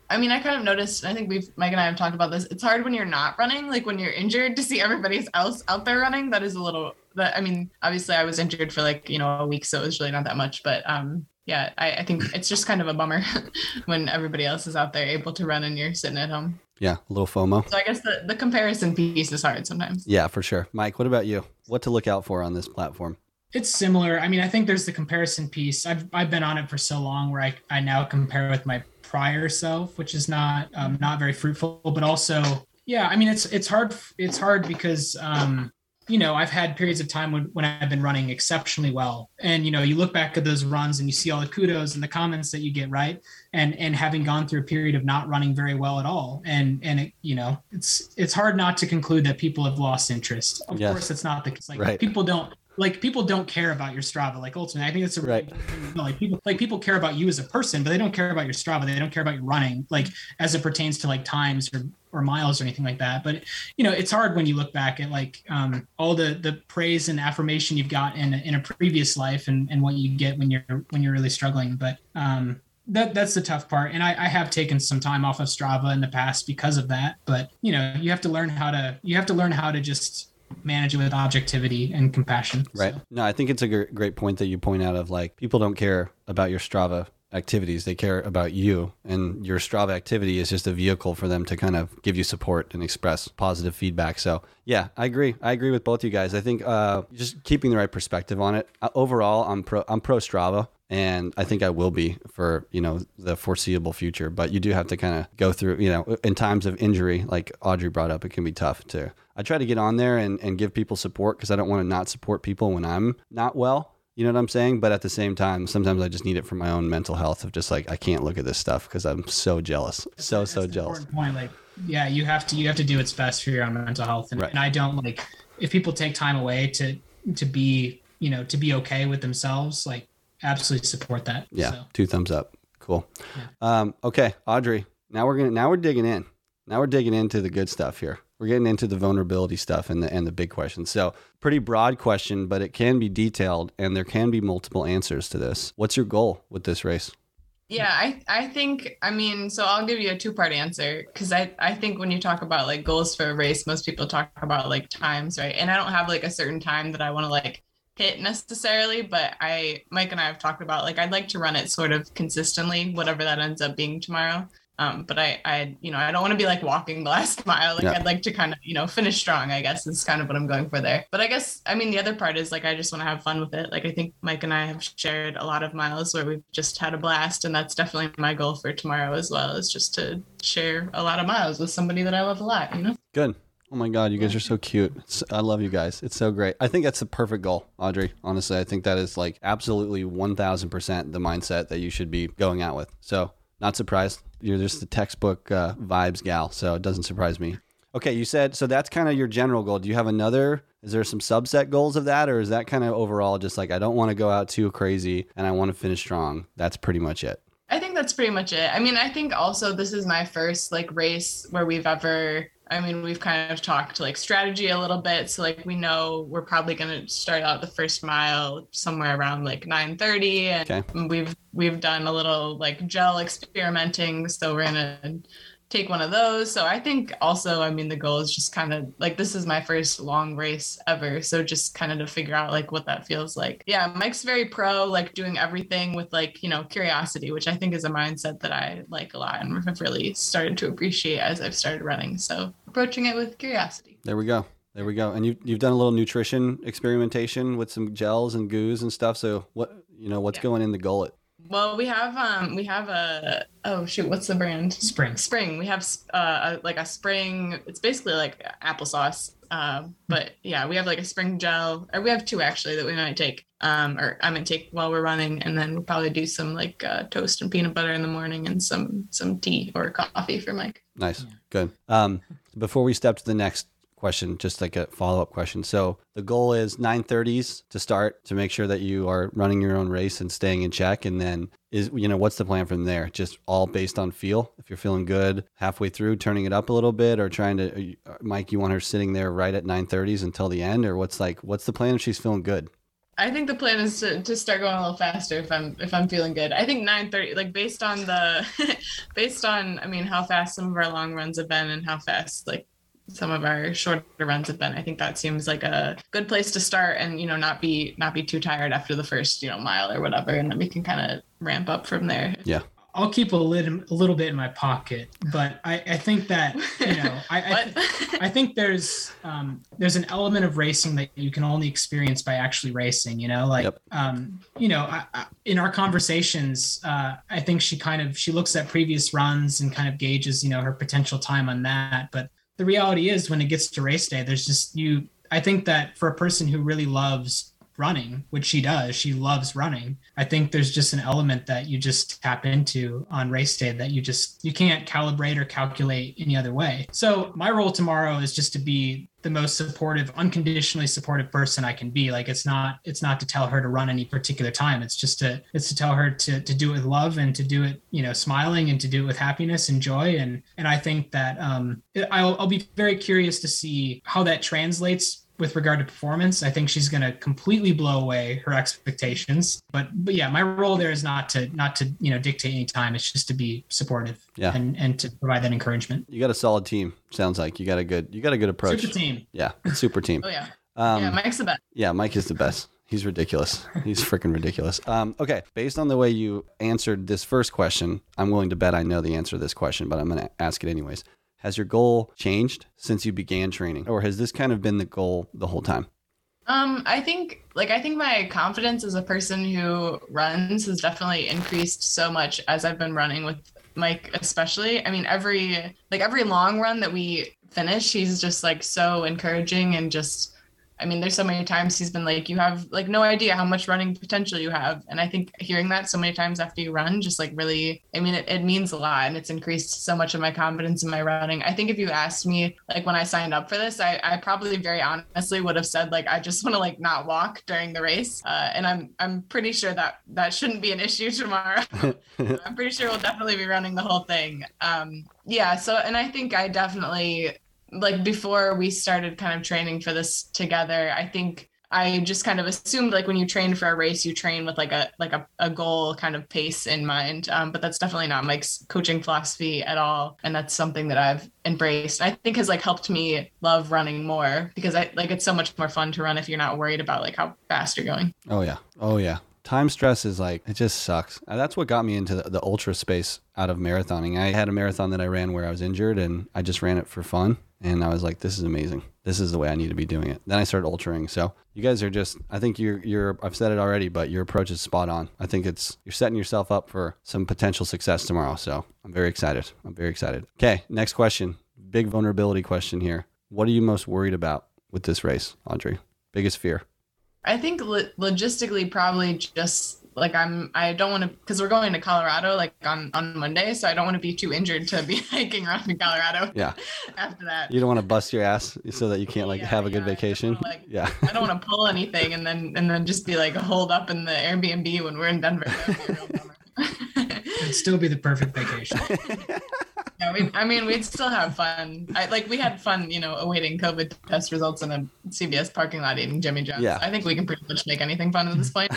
I mean I kind of noticed I think we've Mike and I have talked about this. It's hard when you're not running, like when you're injured to see everybody else out there running. That is a little that I mean, obviously I was injured for like, you know, a week, so it was really not that much. But um yeah, I, I think it's just kind of a bummer when everybody else is out there able to run and you're sitting at home. Yeah, a little FOMO. So I guess the, the comparison piece is hard sometimes. Yeah, for sure. Mike, what about you? What to look out for on this platform? It's similar. I mean, I think there's the comparison piece. I've I've been on it for so long where I, I now compare with my prior self, which is not um, not very fruitful. But also, yeah, I mean, it's it's hard. It's hard because um, you know I've had periods of time when when I've been running exceptionally well, and you know you look back at those runs and you see all the kudos and the comments that you get, right? And and having gone through a period of not running very well at all, and and it, you know it's it's hard not to conclude that people have lost interest. Of Yes. course, it's not the case. Like Right. people don't like people don't care about your Strava. Like ultimately, I think that's a Right. like people like people care about you as a person, but they don't care about your Strava. They don't care about your running, like as it pertains to like times or or miles or anything like that. But you know, it's hard when you look back at like um, all the the praise and affirmation you've got in a, in a previous life and and what you get when you're when you're really struggling. But um, that that's the tough part. And I, I have taken some time off of Strava in the past because of that. But you know, you have to learn how to you have to learn how to just manage it with objectivity and compassion. Right. So, No, I think it's a great point that you point out of like people don't care about your Strava activities. They care about you and your Strava activity is just a vehicle for them to kind of give you support and express positive feedback. So yeah, I agree. I agree with both you guys. I think uh, just keeping the right perspective on it. Uh, overall, I'm pro, I'm pro Strava and I think I will be for, you know, the foreseeable future, but you do have to kind of go through, you know, in times of injury, like Audrey brought up, it can be tough to, I try to get on there and, and give people support because I don't want to not support people when I'm not well. You know what I'm saying? But at the same time, sometimes I just need it for my own mental health of just like, I can't look at this stuff because I'm so jealous. So, so that's an jealous. Point, like, yeah, you have to you have to do what's best for your own mental health, and, Right. and I don't like if people take time away to to be you know to be okay with themselves. Like, absolutely support that. Yeah. So, Two thumbs up. Cool. Um, okay. Audrey, now we're going to, now we're digging in. Now we're digging into the good stuff here. We're getting into the vulnerability stuff and the, and the big questions. So pretty broad question, but it can be detailed and there can be multiple answers to this. What's your goal with this race? Yeah, I I think I mean, so I'll give you a two-part answer because I I think when you talk about like goals for a race, most people talk about like times, right? And I don't have like a certain time that I want to like hit necessarily, but I Mike and I have talked about like I'd like to run it sort of consistently, whatever that ends up being tomorrow. Um, but I, I, you know, I don't want to be like walking the last mile. Like Yeah. I'd like to kind of, you know, finish strong. I guess is kind of what I'm going for there. But I guess, I mean, the other part is like I just want to have fun with it. Like I think Mike and I have shared a lot of miles where we've just had a blast, and that's definitely my goal for tomorrow as well. Is just to share a lot of miles with somebody that I love a lot. You know. Good. Oh my God, you guys are so cute. It's, I love you guys. It's so great. I think that's the perfect goal, Audrey. Honestly, I think that is like absolutely 1000% the mindset that you should be going out with. So, not surprised. You're just the textbook uh, vibes gal. So, it doesn't surprise me. Okay, you said so that's kind of your general goal. Do you have another? Is there some subset goals of that, or is that kind of overall just like I don't want to go out too crazy and I want to finish strong? That's pretty much it. I think that's pretty much it. I mean, I think also this is my first like race where we've ever I mean, we've kind of talked like strategy a little bit. So like we know we're probably gonna start out the first mile somewhere around like 9:30. And Okay. we've we've done a little like gel experimenting. So we're gonna take one of those. So I think also, I mean, the goal is just kind of like this is my first long race ever. So just kind of to figure out like what that feels like. Yeah, Mike's very pro, like doing everything with like, you know, curiosity, which I think is a mindset that I like a lot and have really started to appreciate as I've started running. So approaching it with curiosity. There we go. There we go. And you you've done a little nutrition experimentation with some gels and goos and stuff. So what you know what's Yeah. going in the gullet? Well, we have um we have a oh shoot, what's the brand? Spring. Spring. We have uh, a, like a spring. It's basically like applesauce. Um, but yeah, we have like a spring gel, or we have two actually that we might take. Um, or I might take while we're running, and then we'll probably do some like uh, toast and peanut butter in the morning, and some some tea or coffee for Mike. Nice. Good. Um, before we step to the next question, just like a follow up question. So the goal is 930s to start to make sure that you are running your own race and staying in check. And then is, you know, what's the plan from there? Just all based on feel. If you're feeling good halfway through, turning it up a little bit or trying to, you- uh, Mike, you want her sitting there right at 930s until the end or what's like, what's the plan if she's feeling good? I think the plan is to, to start going a little faster if I'm if I'm feeling good. I think 9:30 like based on the based on I mean how fast some of our long runs have been and how fast like some of our shorter runs have been. I think that seems like a good place to start and you know not be not be too tired after the first, you know, mile or whatever and then we can kind of ramp up from there. Yeah. I'll keep a, lit, a little bit in my pocket, but I, I think that you know I, I, What? I think there's um, there's an element of racing that you can only experience by actually racing. You know, like Yep. um, you know, I, I, in our conversations, uh, I think she kind of she looks at previous runs and kind of gauges you know her potential time on that. But the reality is, when it gets to race day, there's just you. I think that for a person who really loves running, which she does, she loves running. I think there's just an element that you just tap into on race day that you just you can't calibrate or calculate any other way. So my role tomorrow is just to be the most supportive, unconditionally supportive person I can be. Like it's not it's not to tell her to run any particular time. It's just to it's to tell her to to do it with love and to do it, you know, smiling and to do it with happiness and joy. And and I think that um I'll I'll be very curious to see how that translates with regard to performance. I think she's going to completely blow away her expectations. But but yeah, my role there is not to not to you know dictate any time. It's just to be supportive Yeah. and and to provide that encouragement. You got a solid team. Sounds like you got a good, you got a good approach. Super team. Yeah. Super team. Oh yeah. Um, yeah, Mike's the best. Yeah, Mike is the best. He's ridiculous. He's freaking ridiculous. Um, okay, based on the way you answered this first question, I'm willing to bet I know the answer to this question, but I'm going to ask it anyways. Has your goal changed since you began training, or has this kind of been the goal the whole time? Um, I think like I think my confidence as a person who runs has definitely increased so much as I've been running with Mike, especially. I mean, every like every long run that we finish, he's just like so encouraging and just I mean, there's so many times he's been like, you have like no idea how much running potential you have. And I think hearing that so many times after you run just like really, I mean, it, it means a lot and it's increased so much of my confidence in my running. I think if you asked me, like when I signed up for this, I, I probably very honestly would have said, like, I just want to like not walk during the race. Uh, and I'm, I'm pretty sure that that shouldn't be an issue tomorrow. I'm pretty sure we'll definitely be running the whole thing. Um, yeah. So, and I think I definitely, like before we started kind of training for this together, I think I just kind of assumed like when you train for a race, you train with like a like a, a goal kind of pace in mind. Um, but that's definitely not Mike's coaching philosophy at all. And that's something that I've embraced. I think has like helped me love running more because I like it's so much more fun to run if you're not worried about like how fast you're going. Oh yeah. Oh yeah. Time stress is like it just sucks. That's what got me into the, the ultra space out of marathoning. I had a marathon that I ran where I was injured and I just ran it for fun and I was like this is amazing. This is the way I need to be doing it. Then I started altering. So, you guys are just I think you're you're I've said it already, but your approach is spot on. I think it's you're setting yourself up for some potential success tomorrow. So, I'm very excited. I'm very excited. Okay, next question. Big vulnerability question here. What are you most worried about with this race, Audrey? Biggest fear? I think lo- logistically, probably just like I'm. I don't want to because we're going to Colorado like on on Monday, so I don't want to be too injured to be hiking around in Colorado. Yeah. After that, You don't want to bust your ass so that you can't like Yeah, have a good yeah, I vacation. don't like- yeah. I don't want to pull anything and then and then just be like holed up in the Airbnb when we're in Denver. That would be a real. It'd still be the perfect vacation. yeah, we, I mean, we'd still have fun. I, like we had fun, you know, awaiting COVID test results in a CVS parking lot eating Jimmy John's. Yeah. I think we can pretty much make anything fun at this point.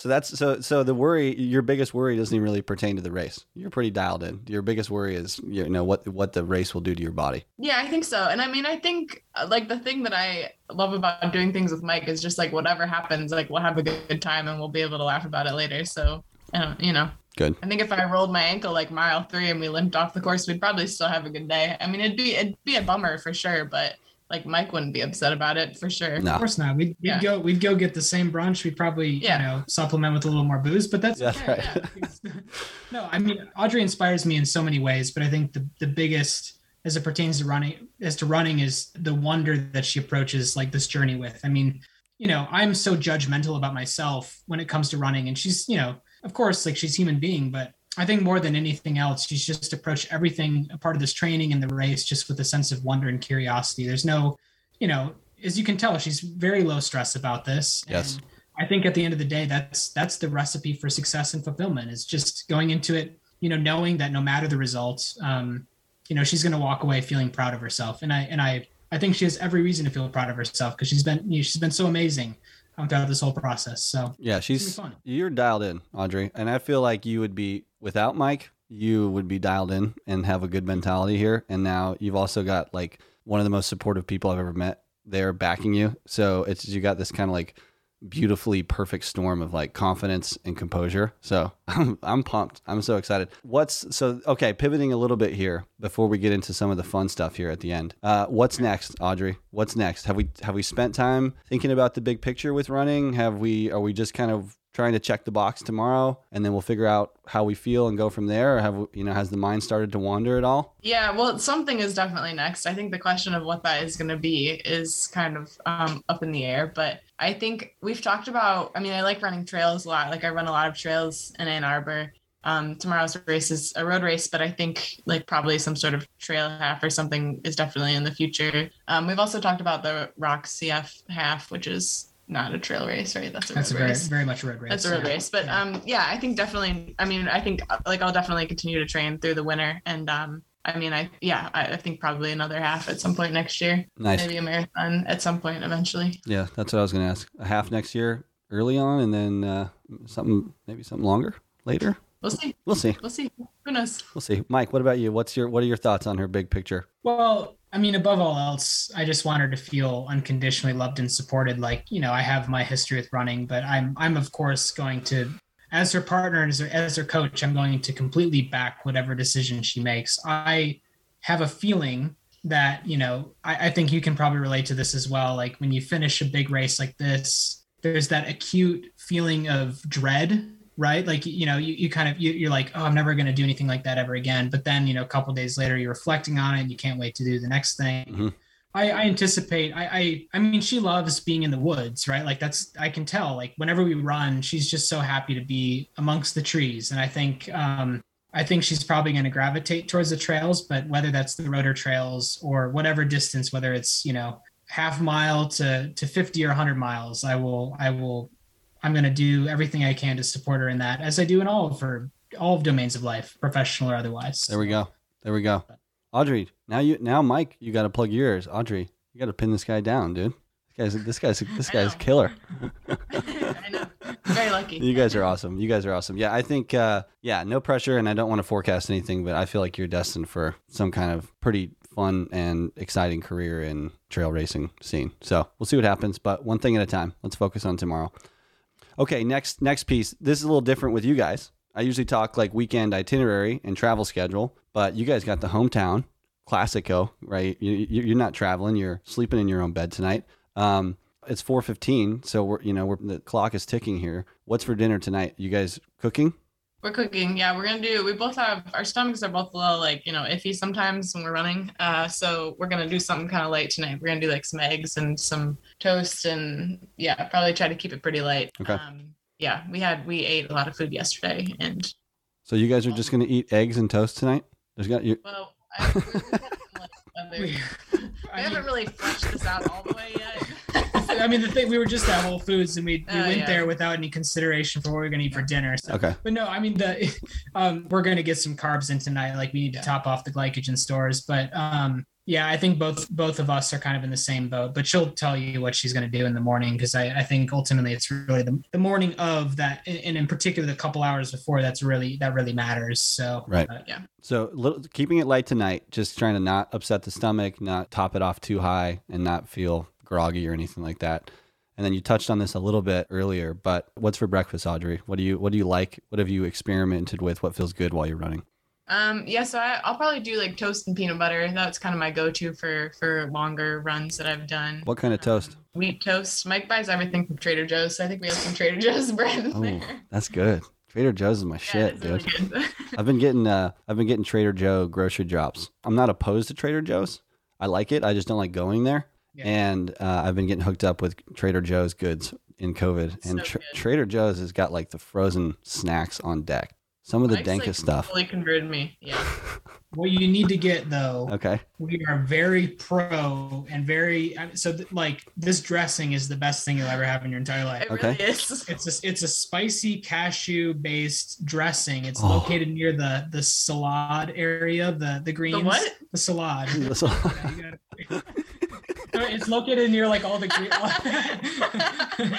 So that's so so the worry your biggest worry doesn't even really pertain to the race. You're pretty dialed in. Your biggest worry is you know what what the race will do to your body. Yeah, I think so. And I mean, I think uh, like the thing that I love about doing things with Mike is just like whatever happens, like we'll have a good, good time and we'll be able to laugh about it later. So, um, you know, Good. I think if I rolled my ankle like mile three and we limped off the course, we'd probably still have a good day. I mean, it'd be it'd be a bummer for sure, but like Mike wouldn't be upset about it for sure. No. Of course not. We'd, we'd Yeah. go we'd go get the same brunch. We'd probably Yeah. you know supplement with a little more booze, but that's That's okay. right. Yeah. no, I mean Audrey inspires me in so many ways, but I think the the biggest as it pertains to running as to running is the wonder that she approaches like this journey with. I mean, you know, I'm so judgmental about myself when it comes to running, and she's you know, of course, like she's human being, but I think more than anything else, she's just approached everything a part of this training and the race just with a sense of wonder and curiosity. There's no, you know, as you can tell, she's very low stress about this. Yes. And I think at the end of the day, that's that's the recipe for success and fulfillment is just going into it, you know, knowing that no matter the results, um, you know, she's going to walk away feeling proud of herself. And I and I I think she has every reason to feel proud of herself because she's been you know, she's been so amazing um, throughout this whole process. So Yeah, she's fun. you're dialed in, Audrey, and I feel like you would be without Mike. You would be dialed in and have a good mentality here. And now you've also got like one of the most supportive people I've ever met there backing you. So it's you got this kind of like beautifully perfect storm of like confidence and composure. So I'm I'm pumped. I'm so excited. What's so okay? Pivoting a little bit here before we get into some of the fun stuff here at the end. Uh, what's next, Audrey? What's next? Have we have we spent time thinking about the big picture with running? Have we are we just kind of trying to check the box tomorrow and then we'll figure out how we feel and go from there or have you know has the mind started to wander at all Yeah, well, something is definitely next. I think the question of what that is going to be is kind of um, up in the air. But I think we've talked about. I mean, I like running trails a lot. Like I run a lot of trails in Ann Arbor. Um, tomorrow's race is a road race, but I think like probably some sort of trail half or something is definitely in the future. Um, we've also talked about the Rock CF half, which is not a trail race, right? That's a That's a road very race. very much a road race. That's a road yeah. race, but Yeah. um, yeah, I think definitely. I mean, I think like I'll definitely continue to train through the winter, and um, I mean, I yeah, I, I think probably another half at some point next year, nice maybe a marathon at some point eventually. yeah that's what i was going to ask a half next year early on and then uh, something maybe something longer later We'll see. we'll see We'll see. Who knows? we'll see mike what about you what's your what are your thoughts on her big picture Well, I mean, above all else, I just want her to feel unconditionally loved and supported. Like, you know, I have my history with running, but I'm, I'm of course going to, as her partner and as her, as her coach, I'm going to completely back whatever decision she makes. I have a feeling that, you know, I, I think you can probably relate to this as well. Like when you finish a big race like this, there's that acute feeling of dread right? Like you know you, you kind of you, you're like oh i'm never going to do anything like that ever again. But then you know a couple days later you're reflecting on it and you can't wait to do the next thing. Mhm. I, I anticipate I, I i mean she loves being in the woods right? Like that's i can tell like whenever we run she's just so happy to be amongst the trees. And i think um i think she's probably going to gravitate towards the trails but whether that's the rotor trails or whatever distance whether it's you know half mile to to 50 or 100 miles i will i will i'm going to do everything i can to support her in that as i do in all of her all of domains of life professional or otherwise there we go there we go audrey now you now mike you got to plug yours. audrey you got to pin this guy down dude this guy's this guy's this guy's killer I know. Very lucky. You guys are awesome. You guys are awesome. Yeah, I think uh yeah, no pressure and I don't want to forecast anything, but I feel like you're destined for some kind of pretty fun and exciting career in trail racing scene. So, we'll see what happens, but one thing at a time. Let's focus on tomorrow. Okay, next next piece. This is a little different with you guys. I usually talk like weekend itinerary and travel schedule, but you guys got the hometown classico, right? You, you're not traveling. You're sleeping in your own bed tonight. Um, it's 4:15, so we're you know we're the clock is ticking here. What's for dinner tonight? You guys cooking? We're cooking. Yeah, we're gonna do. We both have our stomachs are both a little like you know iffy sometimes when we're running. Uh, so we're gonna do something kind of light tonight. We're gonna do like some eggs and some toast and yeah, probably try to keep it pretty light. Okay. Um, yeah, we had we ate a lot of food yesterday and So you guys are just gonna eat eggs and toast tonight? There's got you. well, I, we're, we're kind of like whether- We- we I haven't really fleshed this out all the way yet. I mean, the thing we were just at Whole Foods and we, we Oh, went yeah. there without any consideration for what we are going to eat for dinner. So, Okay. but no, I mean, the um, we're going to get some carbs in tonight. Like we need to top off the glycogen stores. But um, Yeah, I think both both of us are kind of in the same boat, but she'll tell you what she's going to do in the morning because I, I think ultimately it's really the, the morning of that, and in particular the couple hours before that's really that really matters. So Right. uh, Yeah. So little, keeping it light tonight, just trying to not upset the stomach, not top it off too high, and not feel groggy or anything like that. And then you touched on this a little bit earlier, but what's for breakfast, Audrey? What do you what do you like? What have you experimented with? What feels good while you're running? Um, yeah, so I, I'll probably do like toast and peanut butter. That's kind of my go-to for for longer runs that I've done. What kind of toast? Wheat toast. Mike buys everything from Trader Joe's, so I think we have some Trader Joe's bread in Oh, there. that's good. Trader Joe's is my Yeah, shit, dude. really. I've been getting uh I've been getting Trader Joe grocery drops. I'm not opposed to Trader Joe's. I like it. I just don't like going there. Yeah. And uh, I've been getting hooked up with Trader Joe's goods in COVID. And So Tra- Trader Joe's has got like the frozen snacks on deck. Some of the Mike's, like, stuff. Fully converted me. Yeah. what you need to get though, Okay. we are very pro and very so th- like this dressing is the best thing you'll ever have in your entire life. It Okay. really is. It's a it's a spicy cashew based dressing. It's Oh. located near the the salad area, the the greens. what? The salad. Listen- Yeah, gotta- No, it's located near like all the green.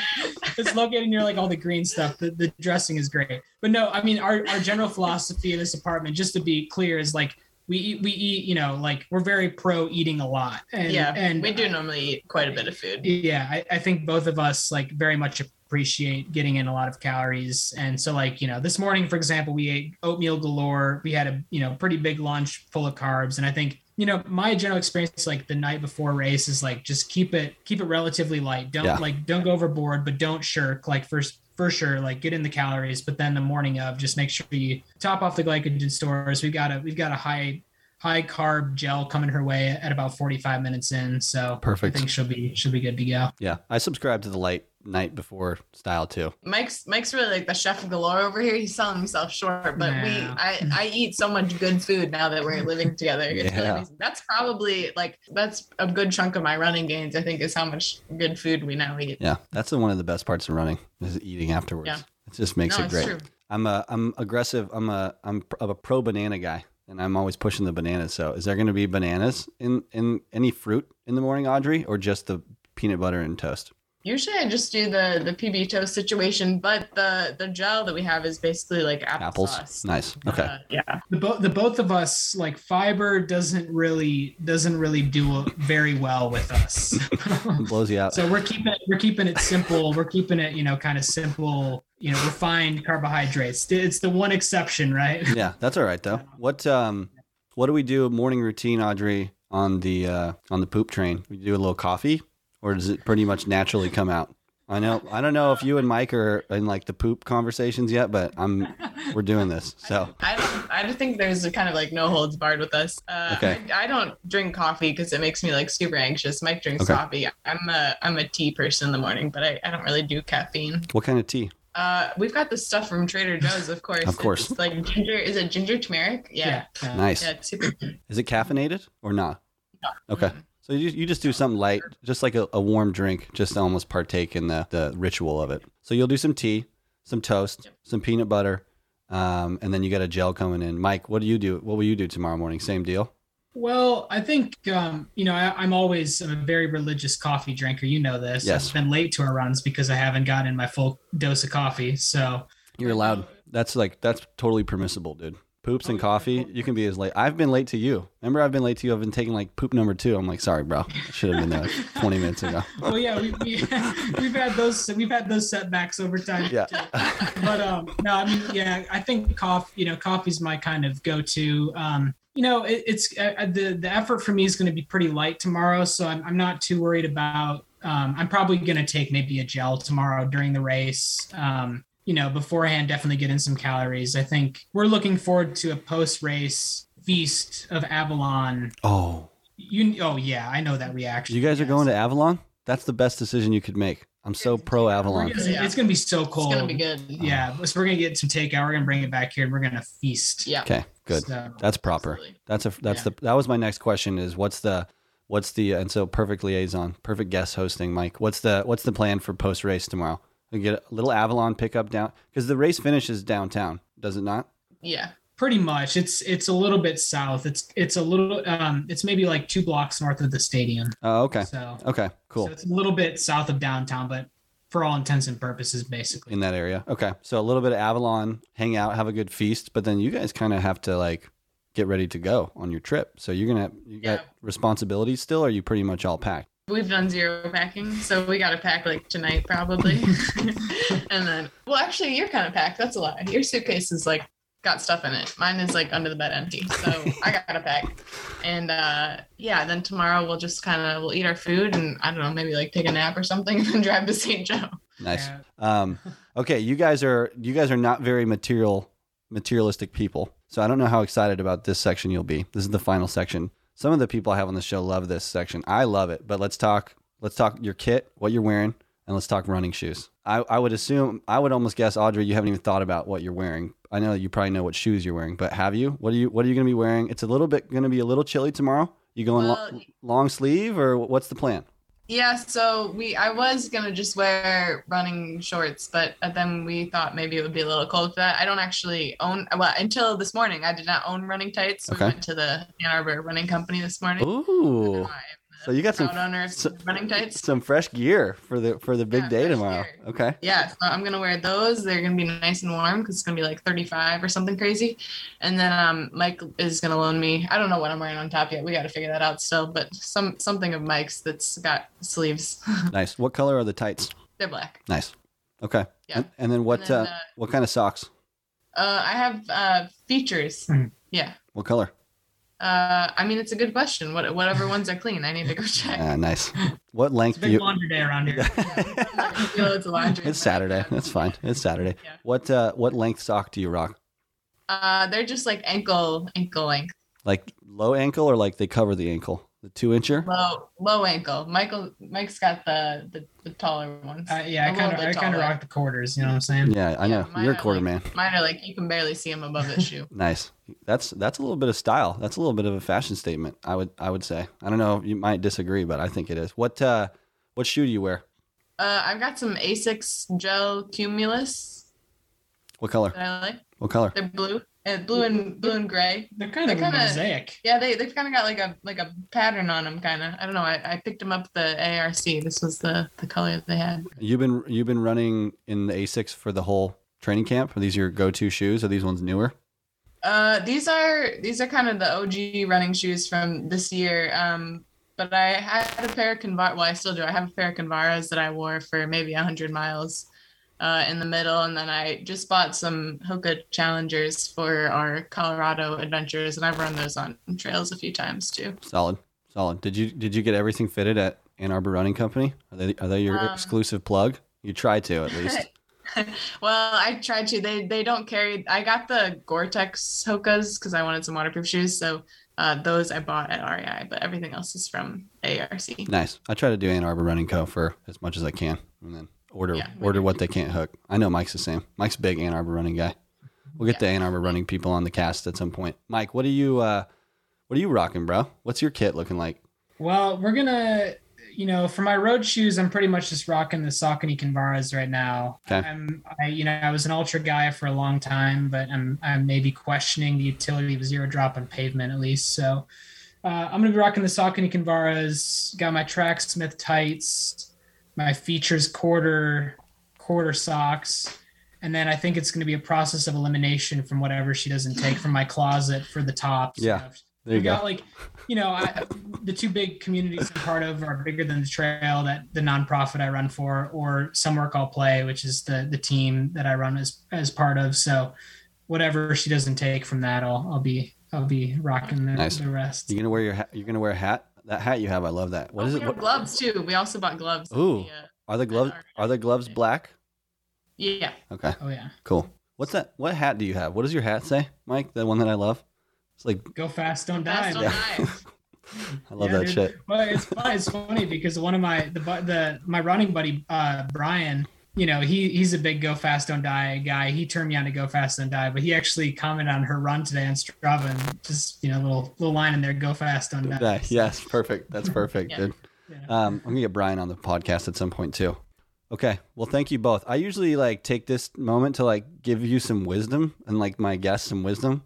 it's located near like all the green stuff. The, the dressing is great, but no, I mean our, our general philosophy in this apartment, just to be clear, is like we eat we eat you know like we're very pro eating a lot. And, yeah, and we do normally eat quite a bit of food. yeah I, I think both of us like very much appreciate getting in a lot of calories. And so like you know this morning for example we ate oatmeal galore. We had a you know pretty big lunch full of carbs. And i think you know my general experience like the night before race is like just keep it keep it relatively light. Don't Yeah. like don't go overboard but don't shirk like first for sure like get in the calories but then the morning of just make sure you top off the glycogen stores. We've got a we've got a high high carb gel coming her way at about 45 minutes in so Perfect. i think she'll be she'll be good to go yeah. I subscribe to the light night before style too. Mike's Mike's really like the chef galore over here. He's selling himself short, but we I I eat so much good food now that we're living together. It's Yeah. amazing. That's probably like that's a good chunk of my running gains. I think is how much good food we now eat. Yeah. That's the, one of the best parts of running is eating afterwards. Yeah. It just makes no, it great. true. I'm a I'm aggressive. I'm a I'm pr- a pro banana guy, and I'm always pushing the bananas. So, is there going to be bananas in in any fruit in the morning, Audrey, or just the peanut butter and toast? Usually I just do the the PB toast situation, but the the gel that we have is basically like Apples. applesauce. Nice. Okay. Uh, yeah. the both the both of us like fiber doesn't really doesn't really do very well with us It blows you out. so we're keeping it we're keeping it simple we're keeping it you know kind of simple you know refined carbohydrates it's the one exception right yeah, that's all right though. What um, what do we do morning routine, Audrey, on the uh on the poop train? We do a little coffee, or does it pretty much naturally come out? I know. I don't know if you and Mike are in like the poop conversations yet, but I'm we're doing this. So I don't. I don't think there's kind of like no holds barred with us. Uh, Okay. I, I don't drink coffee because it makes me like super anxious. Mike drinks Okay. coffee. I'm a I'm a tea person in the morning, but I, I don't really do caffeine. what kind of tea? Uh, we've got the stuff from Trader Joe's, of course. Of course. It's like ginger. Is it ginger turmeric? Yeah. yeah. Nice. Yeah. it's super. Is it caffeinated or not? No. Okay. So you, you just do something light, just like a, a warm drink, just to almost partake in the, the ritual of it. So you'll do some tea, some toast, Yep. some peanut butter, um, and then you got a gel coming in. Mike, what do you do? What will you do tomorrow morning? Same deal? Well, I think um, you know I, I'm always I'm a very religious coffee drinker. You know this. Yes. I've been late to our runs because I haven't gotten my full dose of coffee. So You're allowed. That's like, that's totally permissible, dude. Poops and coffee, you can be as late. I've been late to you. Remember, I've been late to you. I've been taking like poop number two. I'm like, sorry, bro. Should have been there like 20 minutes ago. well, yeah, we, we we've had those we've had those setbacks over time. Yeah. but um no i mean yeah i think coffee you know coffee's my kind of go-to um you know it, it's uh, the the effort for me is going to be pretty light tomorrow so i'm, I'm not too worried about um, i'm probably going to take maybe a gel tomorrow during the race um, you know beforehand definitely get in some calories i think we're looking forward to a post-race feast of avalon Oh, you oh yeah i know that reaction you guys are going to Avalon? That's the best decision you could make. I'm so pro Avalon. gonna- it's going to be so It's cold gonna be good. yeah so we're going to get some takeout we're going to bring it back here and we're going to feast Yeah. Okay, good. So- That's proper. Absolutely. That's a that's Yeah. the that was my next question is what's the what's the and so perfect liaison, perfect guest hosting, Mike. What's the what's the plan for post race tomorrow? Get a little Avalon pickup down because the race finishes downtown, does it not? Yeah. Pretty much. It's it's a little bit south. It's it's a little um it's maybe like two blocks north of the stadium. Oh, okay. So Okay, cool. So it's a little bit south of downtown, but for all intents and purposes, basically. in that area. Okay. So a little bit of Avalon, hang out, have a good feast, but then you guys kind of have to like get ready to go on your trip. So you're going to you got responsibilities still or are you pretty much all packed? We've done zero packing, so we got to pack like tonight probably. and then, well, actually, you're kind of packed. That's a lie. Your suitcase is like got stuff in it. Mine is like under the bed empty, so I got to pack. And uh, yeah, then tomorrow we'll just kind of we'll eat our food and I don't know, maybe like take a nap or something, and then drive to St. Joe. Nice. Yeah. Um, okay, you guys are you guys are not very material materialistic people. So I don't know how excited about this section you'll be. This is the final section. Some of the people I have on the show love this section. I love it, but let's talk let's talk your kit, what you're wearing, and let's talk running shoes. I, I would assume I would almost guess Audrey, you haven't even thought about what you're wearing. I know you probably know what shoes you're wearing, but have you? What are you what are you gonna be wearing? It's a little bit gonna be a little chilly tomorrow. You going lo- Well, long sleeve or what's the plan? Yeah, so we I was gonna just wear running shorts, but uh, then we thought maybe it would be a little cold for that. I don't actually own well until this morning. I did not own running tights. Okay. We went to the Ann Arbor Running Company this morning. Ooh. The So you got some proud owner so- running tights. some fresh gear for the for the big Yeah, day tomorrow. gear. Okay. Yeah, so I'm gonna wear those. They're gonna be nice and warm because it's gonna be like 35 or something crazy. And then um, Mike is gonna loan me. I don't know what I'm wearing on top yet. We got to figure that out still. But some something of Mike's that's got sleeves. Nice. What color are the tights? They're black. Nice. Okay. Yeah. And, and then what And then, uh, uh, what kind of socks? Uh, I have uh, Feetures. Mhm. Yeah. What color? Uh, I mean, it's a good question. What whatever ones are clean, I need to go check. Ah, nice. What It's a length do big you? laundry day around here. Of laundry. It's Saturday. That's fine. It's Saturday. Yeah. What uh, what length sock do you rock? Uh, they're just like ankle ankle length, Like low ankle or like they cover the ankle? The two incher? low low ankle. Michael Mike's got the the, the taller ones. Uh, yeah, I A little kind of I kind of rock the quarters. You know what I'm saying? Yeah, I know. mine You're a quarter like- man. Mine are like you can barely see them above the shoe. Nice. That's that's a little bit of style. That's a little bit of a fashion statement. I would I would say. I don't know. You might disagree, but I think it is. What uh, what shoe do you wear? Uh, I've got some Asics gel cumulus What color? that I like. What color? They're blue and blue and blue and gray. They're kind of They're a kinda- mosaic. Yeah, they they've kind of got like a like a pattern on them, kind of. I don't know. I, I picked them up the ARC. This was the the color that they had. You've been you've been running in the Asics for the whole training camp. Are these your go-to shoes? Are these ones newer? Uh, these are these are kind of the OG running shoes from this year. Um, but I had a pair of Convar. Well, I still do. I have a pair of Kinvaras that I wore for maybe hundred miles, uh, in the middle, and then I just bought some Hoka Challengers for our Colorado adventures, and I've run those on trails a few times too. Solid, solid. Did you did you get everything fitted at Ann Arbor Running Company? Are they are they your Um, exclusive plug? You try to at least. well, I tried to. They they don't carry. I got the Gore-Tex Hokas because I wanted some waterproof shoes. So uh, those I bought at REI, but everything else is from ARC. nice. I try to do Ann Arbor Running Co. for as much as I can, and then order Yeah, order what they can't hook. I know Mike's the same. Mike's a big Ann Arbor Running guy. We'll get the Ann Arbor Running people on the cast at some point. Mike, what are you uh, what are you rocking, bro? What's your kit looking like? Well, we're gonna, you know, for my road shoes, I'm pretty much just rocking the Saucony Kinvaras right now. Okay. I'm, I, you know, I was an ultra guy for a long time, but I'm, I'm maybe questioning the utility of zero drop on pavement at least. So, uh, I'm gonna be rocking the Saucony Kinvaras. Got my Tracksmith tights, my Feetures quarter, quarter socks. And then I think it's going to be a process of elimination from whatever she doesn't take from my closet for the tops. Yeah. There you We've go. got like, you know, I, the two big communities I'm part of are bigger than the trail that the nonprofit I run for, or Some Work All Play, which is the the team that I run as as part of. So, whatever she doesn't take from that, I'll I'll be I'll be rocking the, Nice. the rest. You're gonna wear your hat? You're gonna wear a hat? That hat you have, I love that. What oh, is we it? have What, gloves too. We also bought gloves. at Ooh. the, uh, are the gloves? Are the gloves black? yeah. Okay, Oh yeah, cool. What's that? What hat do you have? What does your hat say, Mike? The one that I love. It's like go fast, don't die. Fast don't Yeah. die. I love Yeah, that dude. shit. Well, it's fun- it's funny because one of my the the my running buddy uh Brian, you know, he he's a big go fast don't die guy. He turned me on to go fast don't die, but he actually commented on her run today on Strava and just you know little little line in there, go fast don't die. Yes, perfect. That's perfect, Yeah. dude. Yeah. Um, I'm gonna get Brian on the podcast at some point too. Okay. Well, thank you both. I usually like take this moment to like give you some wisdom and like my guests some wisdom.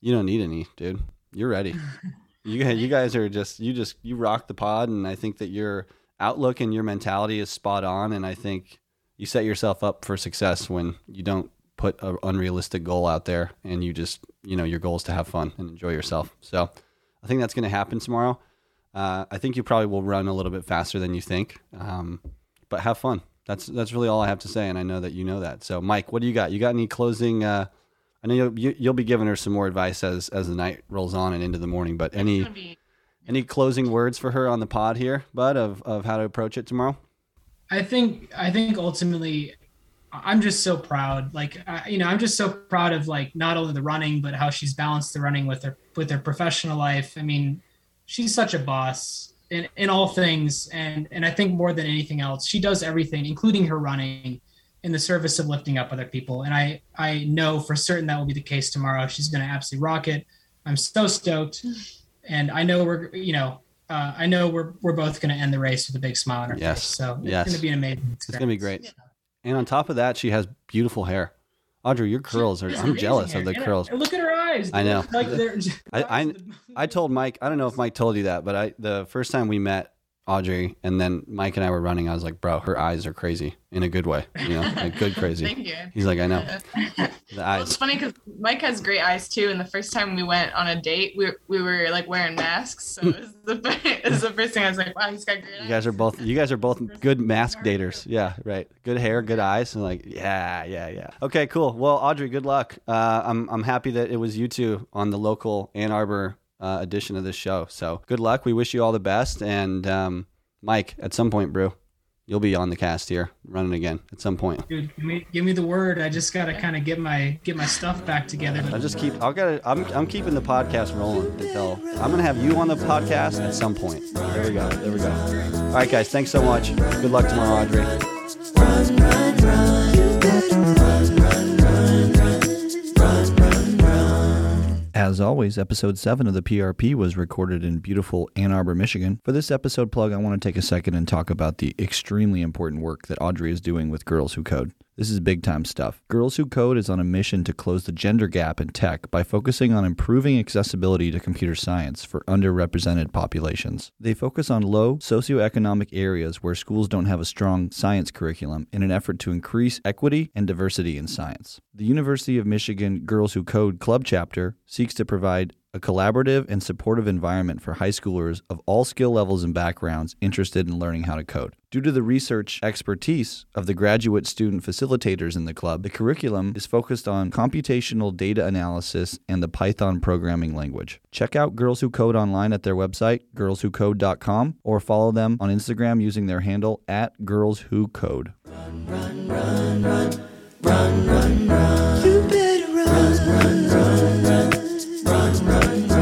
You don't need any, dude. You're ready. You you guys are just you just you rock the pod, and I think that your outlook and your mentality is spot on. And I think you set yourself up for success when you don't put an unrealistic goal out there, and you just you know your goal is to have fun and enjoy yourself. So I think that's going to happen tomorrow. Uh, I think you probably will run a little bit faster than you think, um, but have fun. That's that's really all I have to say, and I know that you know that. So, Mike, what do you got? You got any closing? Uh, I know you'll, you, you'll be giving her some more advice as as the night rolls on and into the morning. But any be- any closing words for her on the pod here, Bud, of of how to approach it tomorrow? I think I think ultimately I'm just so proud. Like I, you know, I'm just so proud of like not only the running but how she's balanced the running with her with her professional life. I mean, she's such a boss in in all things and and I think more than anything else, she does everything including her running in the service of lifting up other people. And I I know for certain that will be the case tomorrow. She's going to absolutely rock it. I'm so stoked. And I know we're you know uh, I know we're we're both going to end the race with a big smile on our Yes. face. So it's Yes. going to be an amazing. It's gonna be experience. great. And on top of that, she has beautiful hair. Audrey, your curls are. I'm jealous hair. of the And- curls. and Look at her eyes. I know. Like I- I- I told Mike, I don't know if Mike told you that, but I the first time we met Audrey and then Mike and I were running, I was like, bro, her eyes are crazy in a good way, you know, like good crazy. Thank you. He's like, I know the Well, it's funny because Mike has great eyes too. And the first time we went on a date, we, we were like wearing masks. So it was, the, it was the first thing I was like, wow, he's got great eyes. You guys are both, you guys are both good mask daters. Yeah, right. Good hair, good eyes, and like, yeah, yeah, yeah. Okay, cool. Well, Audrey, good luck. Uh, I'm I'm happy that it was you two on the local Ann Arbor uh, edition of this show. So good luck. We wish you all the best. And um, Mike, at some point, brew, you'll be on the cast here, running again at some point. Dude, give me, give me the word. I just got to kind of get my get my stuff back together. I just keep. I'll get. I'm. I'm keeping the podcast rolling until I'm gonna have you on the podcast at some point. There we go. There we go. All right, guys. Thanks so much. Good luck tomorrow, Audrey. Run, run, run. You better run, run, As always, episode 7 of the PRP was recorded in beautiful Ann Arbor, Michigan. For this episode plug, I want to take a second and talk about the extremely important work that Audrey is doing with Girls Who Code. This is big time stuff. Girls Who Code is on a mission to close the gender gap in tech by focusing on improving accessibility to computer science for underrepresented populations. They focus on low socioeconomic areas where schools don't have a strong science curriculum in an effort to increase equity and diversity in science. The University of Michigan Girls Who Code Club chapter seeks to provide a collaborative and supportive environment for high schoolers of all skill levels and backgrounds interested in learning how to code. Due to the research expertise of the graduate student facilitators in the club, the curriculum is focused on computational data analysis and the Python programming language. Check out Girls Who Code online at their website, girlswhocode.com, or follow them on Instagram using their handle at Girls Who Code. Run, run, run, run. You better run. Run, run, run, run, run, run, run.